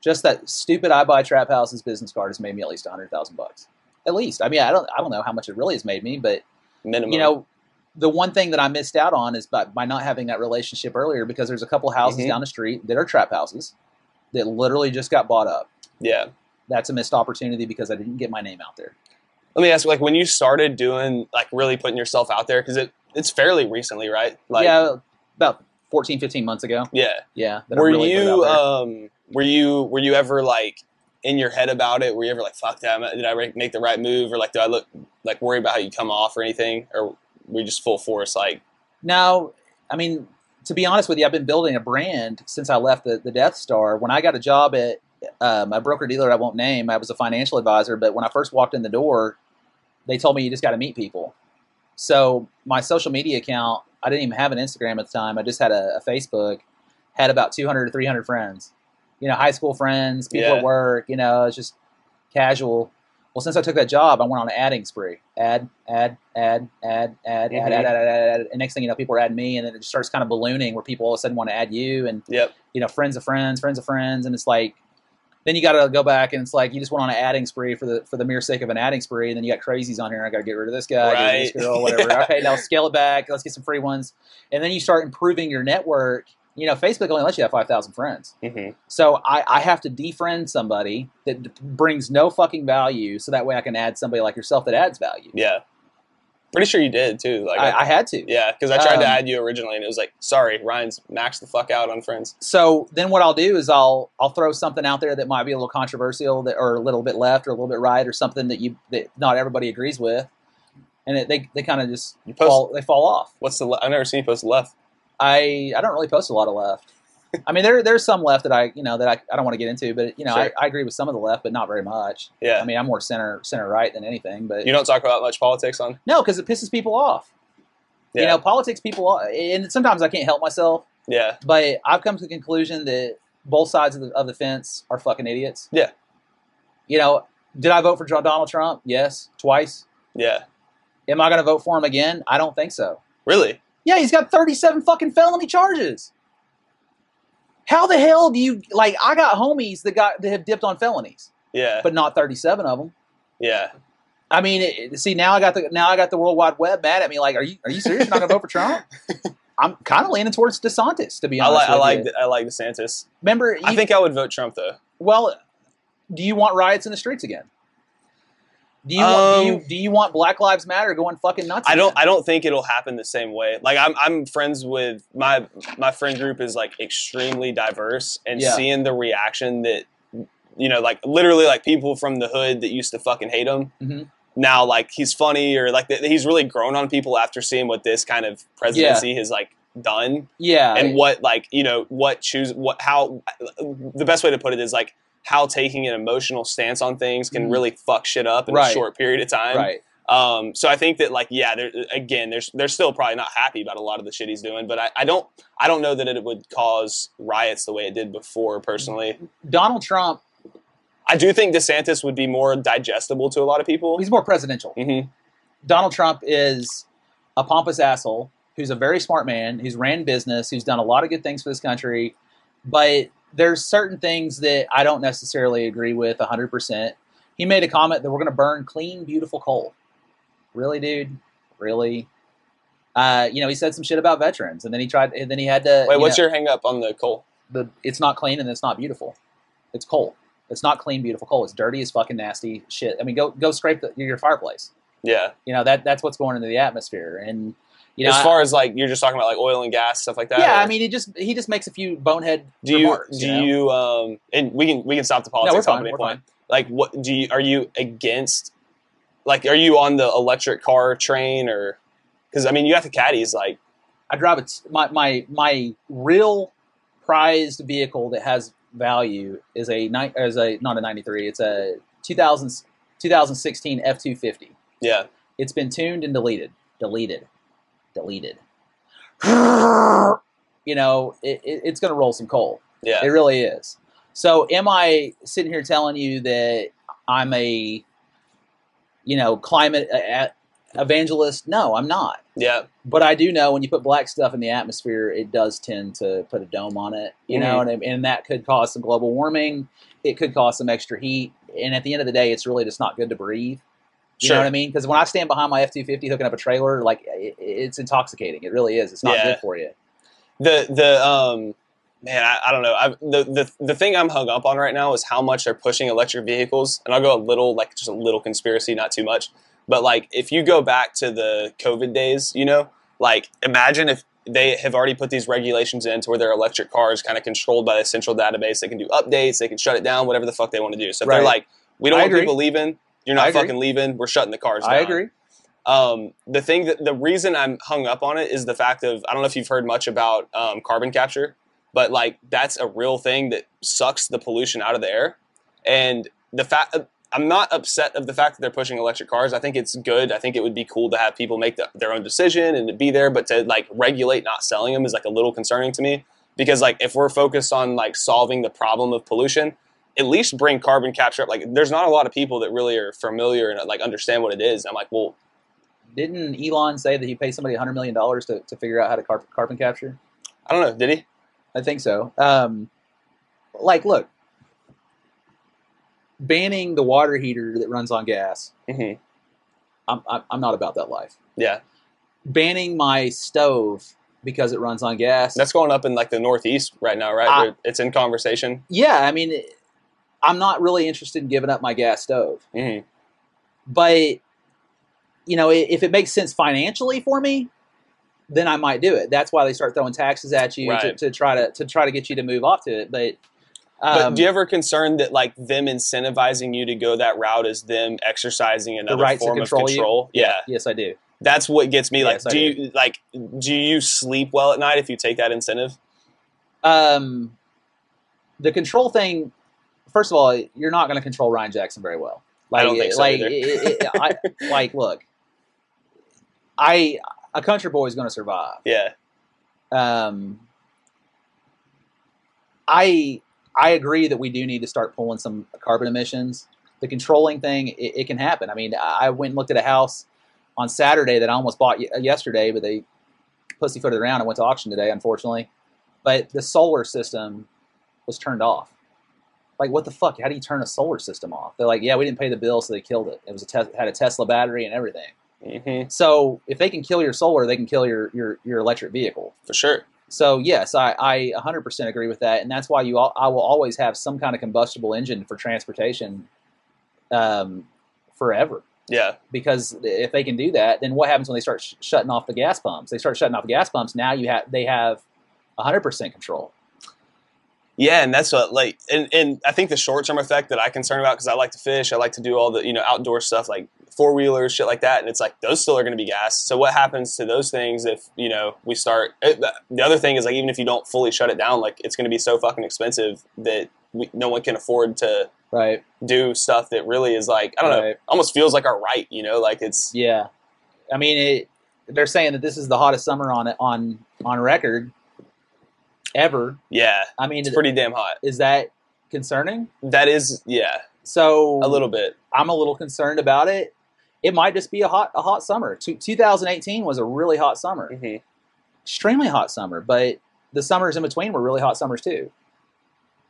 Just that stupid I buy trap houses business card has made me at least a hundred thousand bucks. At least. I mean, I don't I don't know how much it really has made me, but minimum. you know, the one thing that I missed out on is by, by not having that relationship earlier because there's a couple houses Mhm. down the street that are trap houses that literally just got bought up. yeah. That's a missed opportunity because I didn't get my name out there. Let me ask you, like when you started doing like really putting yourself out there because it it's fairly recently, right? Like yeah, about 14, 15 months ago. yeah. Yeah. were really put it out you um were you were you ever like in your head about it were you ever like fuck that did i make the right move or like do i look like worry about how you come off or anything or were you just full force like No, I mean, to be honest with you, I've been building a brand since I left the, the Death Star. When I got a job at um, a broker dealer I won't name, I was a financial advisor, but when I first walked in the door, they told me you just got to meet people. So my social media account, I didn't even have an Instagram at the time. I just had a, a Facebook, had about 200 to 300 friends. You know, high school friends, people Yeah. at work, you know, it's just casual. Well, since I took that job, I went on an adding spree. Add, add, add, add, add, Mhm. add, add, add, add, add. And next thing you know, people are adding me, and then it just starts kind of ballooning where people all of a sudden want to add you, and yep you know, friends of friends, friends of friends, and it's like, then you got to go back and it's like you just went on an adding spree for the for the mere sake of an adding spree, and then you got crazies on here. and I got to get rid of this guy, Right. this girl, whatever. Yeah. Okay, now scale it back. Let's get some free ones, and then you start improving your network. You know, Facebook only lets you have five thousand friends. hmm So I, I have to defriend somebody that d- brings no fucking value, so that way I can add somebody like yourself that adds value. yeah pretty sure you did too like I, I had to. yeah because i tried to Um, add you originally and it was like sorry ryan's maxed the fuck out on friends So then what I'll do is I'll I'll throw something out there that might be a little controversial, that, or a little bit left, or a little bit right, or something that you that not everybody agrees with, and it, they they kind of just you post fall they fall off. what's the le- i've never seen you post left I I don't really post a lot of left. I mean, there there's some left that I you know that I, I don't want to get into, but you know Sure. I, I agree with some of the left, but not very much. yeah I mean, I'm more center center right than anything, but you don't talk about much politics on no, because it pisses people off. yeah You know, politics people, and sometimes I can't help myself. yeah But I've come to the conclusion that both sides of the, of the fence are fucking idiots. Yeah. You know, did I vote for Donald Trump? Yes, twice. yeah Am I going to vote for him again? I don't think so. really Yeah, he's got 37 fucking felony charges. How the hell do you like? I got homies that got that have dipped on felonies, yeah but not 37 of them. yeah I mean, it, see now I got the now I got the World Wide Web mad at me. Like, are you are you serious? You're not going to vote for Trump? I'm kind of leaning towards DeSantis, to be honest. i like i like you. i like desantis Remember, i think i would vote trump though Well, do you want riots in the streets again? Do you want, do you Um, do you want Black Lives Matter going fucking nuts? I don't. again? I don't think it'll happen the same way. Like I'm. I'm friends with my my friend group is like extremely diverse, and Yeah. seeing the reaction that you know, like literally like people from the hood that used to fucking hate him. Mhm. Now, like he's funny or like that he's really grown on people after seeing what this kind of presidency has like done yeah, and what like you know what choose what how the best way to put it is like how taking an emotional stance on things can Mhm. really fuck shit up in Right. a short period of time. right. Um, so I think that like yeah, there, again, there's they're still probably not happy about a lot of the shit he's doing, but I, I don't I don't know that it would cause riots the way it did before. Personally, Donald Trump, I do think DeSantis would be more digestible to a lot of people. he's more presidential. hmm Donald Trump is a pompous asshole who's a very smart man, who's ran business, who's done a lot of good things for this country, but there's certain things that I don't necessarily agree with 100%. He made a comment that we're going to burn clean, beautiful coal. Really, dude? Really? Uh, you know, he said some shit about veterans, and then he tried, and then he had to. Wait, you what's know, your hang up on the coal? the? It's not clean and it's not beautiful. It's coal. It's not clean, beautiful coal. It's dirty as fucking nasty shit. I mean, go go scrape the, your fireplace Yeah, you know that that's what's going into the atmosphere and You know, as I- far as like you're just talking about like oil and gas stuff like that. yeah, or I mean, he just he just makes a few bonehead do you remarks. do you, know? you um and we can we can stop the No, we're politics fine. We're point. fine. Like, what do you are you against? Like, are you on the electric car train or? Because I mean, you have the caddies. Like, I drive it. My my my real prized vehicle that has value is a is a not a '93. It's a 2000, 2016 F two fifty. yeah, It's been tuned and deleted, deleted, deleted. You know, it, it, it's going to roll some coal. yeah, It really is. So, am I sitting here telling you that I'm a, you know, climate uh, evangelist? No, I'm not. yeah, But I do know when you put black stuff in the atmosphere, it does tend to put a dome on it, you know, and, and that could cause some global warming. It could cause some extra heat. And at the end of the day, it's really just not good to breathe. You Sure. know what I mean? Because when I stand behind my F 250 hooking up a trailer, like it, it's intoxicating. It really is. It's not Yeah. good for you. the the um man I, I don't know I, the the the thing I'm hung up on right now is how much they're pushing electric vehicles and I'll go a little like just a little conspiracy not too much but like if you go back to the COVID days you know like imagine if they have already put these regulations in to where their electric cars kind of controlled by the central database they can do updates they can shut it down whatever the fuck they want to do so if they're like we don't I want agree. people leaving you're not fucking leaving we're shutting the cars down I agree. um, the thing that the reason I'm hung up on it is the fact of I don't know if you've heard much about um, carbon capture, but like that's a real thing that sucks the pollution out of the air. And the fact I'm not upset of the fact that they're pushing electric cars. I think it's good. I think it would be cool to have people make the, their own decision and to be there, but to like regulate not selling them is like a little concerning to me because like if we're focused on like solving the problem of pollution. At least bring carbon capture up. Like, there's not a lot of people that really are familiar and like understand what it is. I'm like, well, Didn't Elon say that he paid somebody $100 million to, to figure out how to car- carbon capture? I don't know. Did he? I think so. Um, like, look, banning the water heater that runs on gas. hmm I'm, I'm, I'm not about that life. Yeah, Banning my stove because it runs on gas. that's going up in like the Northeast right now, right? I- it's in conversation. yeah, I mean, I'm not really interested in giving up my gas stove. hmm But, you know, if it makes sense financially for me, then I might do it. That's why they start throwing taxes at you to, Right. to try to to try to get you to move off to it. But, But um, do you ever concern that like them incentivizing you to go that route is them exercising another to form control of control? Yeah. yes, I do. that's what gets me. Like, Yes, do do. you like do you sleep well at night if you take that incentive? um, the control thing. First of all, you're not going to control Ryan Jackson very well. Like, I don't think so like, either. it- it- I, like, look, I a country boy is going to survive. Yeah, Um, I I agree that we do need to start pulling some carbon emissions. The controlling thing, it, it can happen. I mean, I went and looked at a house on Saturday that I almost bought yesterday, but they pussyfooted around. I went to auction today, unfortunately. But the solar system was turned off. Like, what the fuck? How do you turn a solar system off? They're like, yeah, we didn't pay the bill, so they killed it. It was a tes- had a Tesla battery and everything. hmm So if they can kill your solar, they can kill your your, your electric vehicle. for sure. So yes, I, I 100% agree with that, and that's why you all, I will always have some kind of combustible engine for transportation, um, forever. Yeah, Because if they can do that, then what happens when they start sh- shutting off the gas pumps? They start shutting off the gas pumps. Now you have they have 100% control. Yeah, and that's what like, and and I think the short term effect that I concern about because I like to fish, I like to do all the you know outdoor stuff like four wheelers, shit like that, and it's like those still are going to be gas. So what happens to those things if you know we start? Eh, it, the other thing is like even if you don't fully shut it down, like it's going to be so fucking expensive that we, no one can afford to Right. do stuff that really is like I don't know, almost feels like our right. You know, like it's Yeah. I mean, it, they're saying that this is the hottest summer on on on record ever. yeah, I mean, it's pretty damn hot. is that concerning? That is yeah, So a little bit. I'm a little concerned about it. It might just be a hot a hot summer. Two- 2018 was a really hot summer, hmm extremely hot summer. But the summers in between were really hot summers too.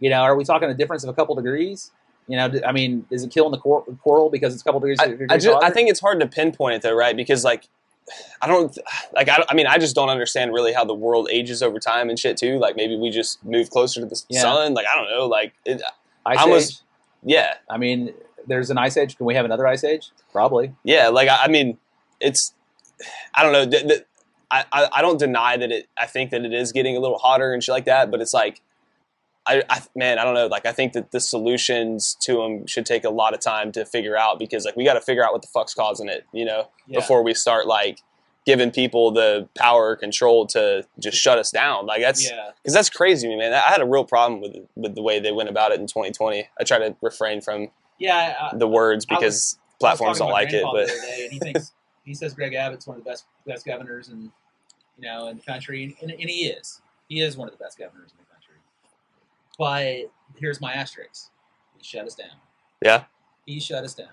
You know, are we talking a difference of a couple degrees? You know, I mean, is it killing the cor- coral because it's a couple degrees? I, degrees I, just, I think it's hard to pinpoint it though, right? Because like, I don't like. I, don't- I mean, I just don't understand really how the world ages over time and shit too. Like maybe we just move closer to the Yeah. sun. Like I don't know. Like it, ice I age. yeah, I mean, there's an ice age. Can we have another ice age? Probably. yeah. Like I, I mean, it's I don't know. The, the, I, I, I don't deny that it. I think that it is getting a little hotter and shit like that. But it's like, I, I man, I don't know. Like I think that the solutions to them should take a lot of time to figure out because like we got to figure out what the fuck's causing it. You know, Yeah. before we start like giving people the power or control to just shut us down. Like that's yeah. because that's crazy man. I had a real problem with with the way they went about it in 2020. I try to refrain from Yeah. I, the words because was platforms don't like it. But the other day, and he thinks he says Greg Abbott's one of the best best governors in you know in the country, and, and he is. He is one of the best governors in the country. But here's my asterisk: he shut us down. yeah, He shut us down,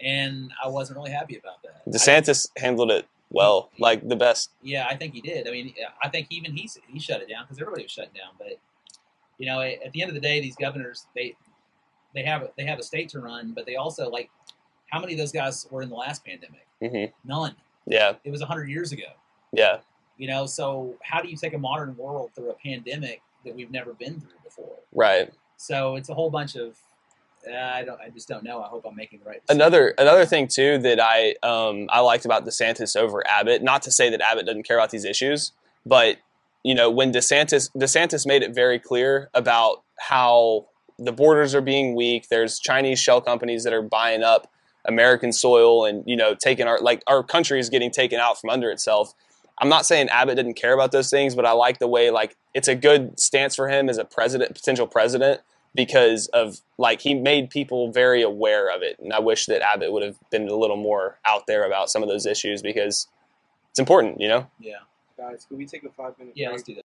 and I wasn't really happy about that. I- DeSantis handled it well, like the best. yeah, I think he did. I mean, I think even he he shut it down because everybody was shutting down. But you know, at the end of the day, these governors they they have a, they have a state to run, but they also like how many of those guys were in the last pandemic? hmm None. Yeah, It was hundred years ago. yeah, You know, so how do you take a modern world through a pandemic that we've never been through before? right. So it's a whole bunch of uh, I don't I just don't know. I hope I'm making the right. decision. Another another thing too that I um, I liked about DeSantis over Abbott. Not to say that Abbott doesn't care about these issues, but you know when DeSantis DeSantis made it very clear about how the borders are being weak. There's Chinese shell companies that are buying up American soil and you know taking our like our country is getting taken out from under itself. I'm not saying Abbott didn't care about those things, but I like the way like it's a good stance for him as a president, potential president, because of like he made people very aware of it. And I wish that Abbott would have been a little more out there about some of those issues because it's important, you know. yeah, Guys, can we take a five minute yeah. break? Let's do that.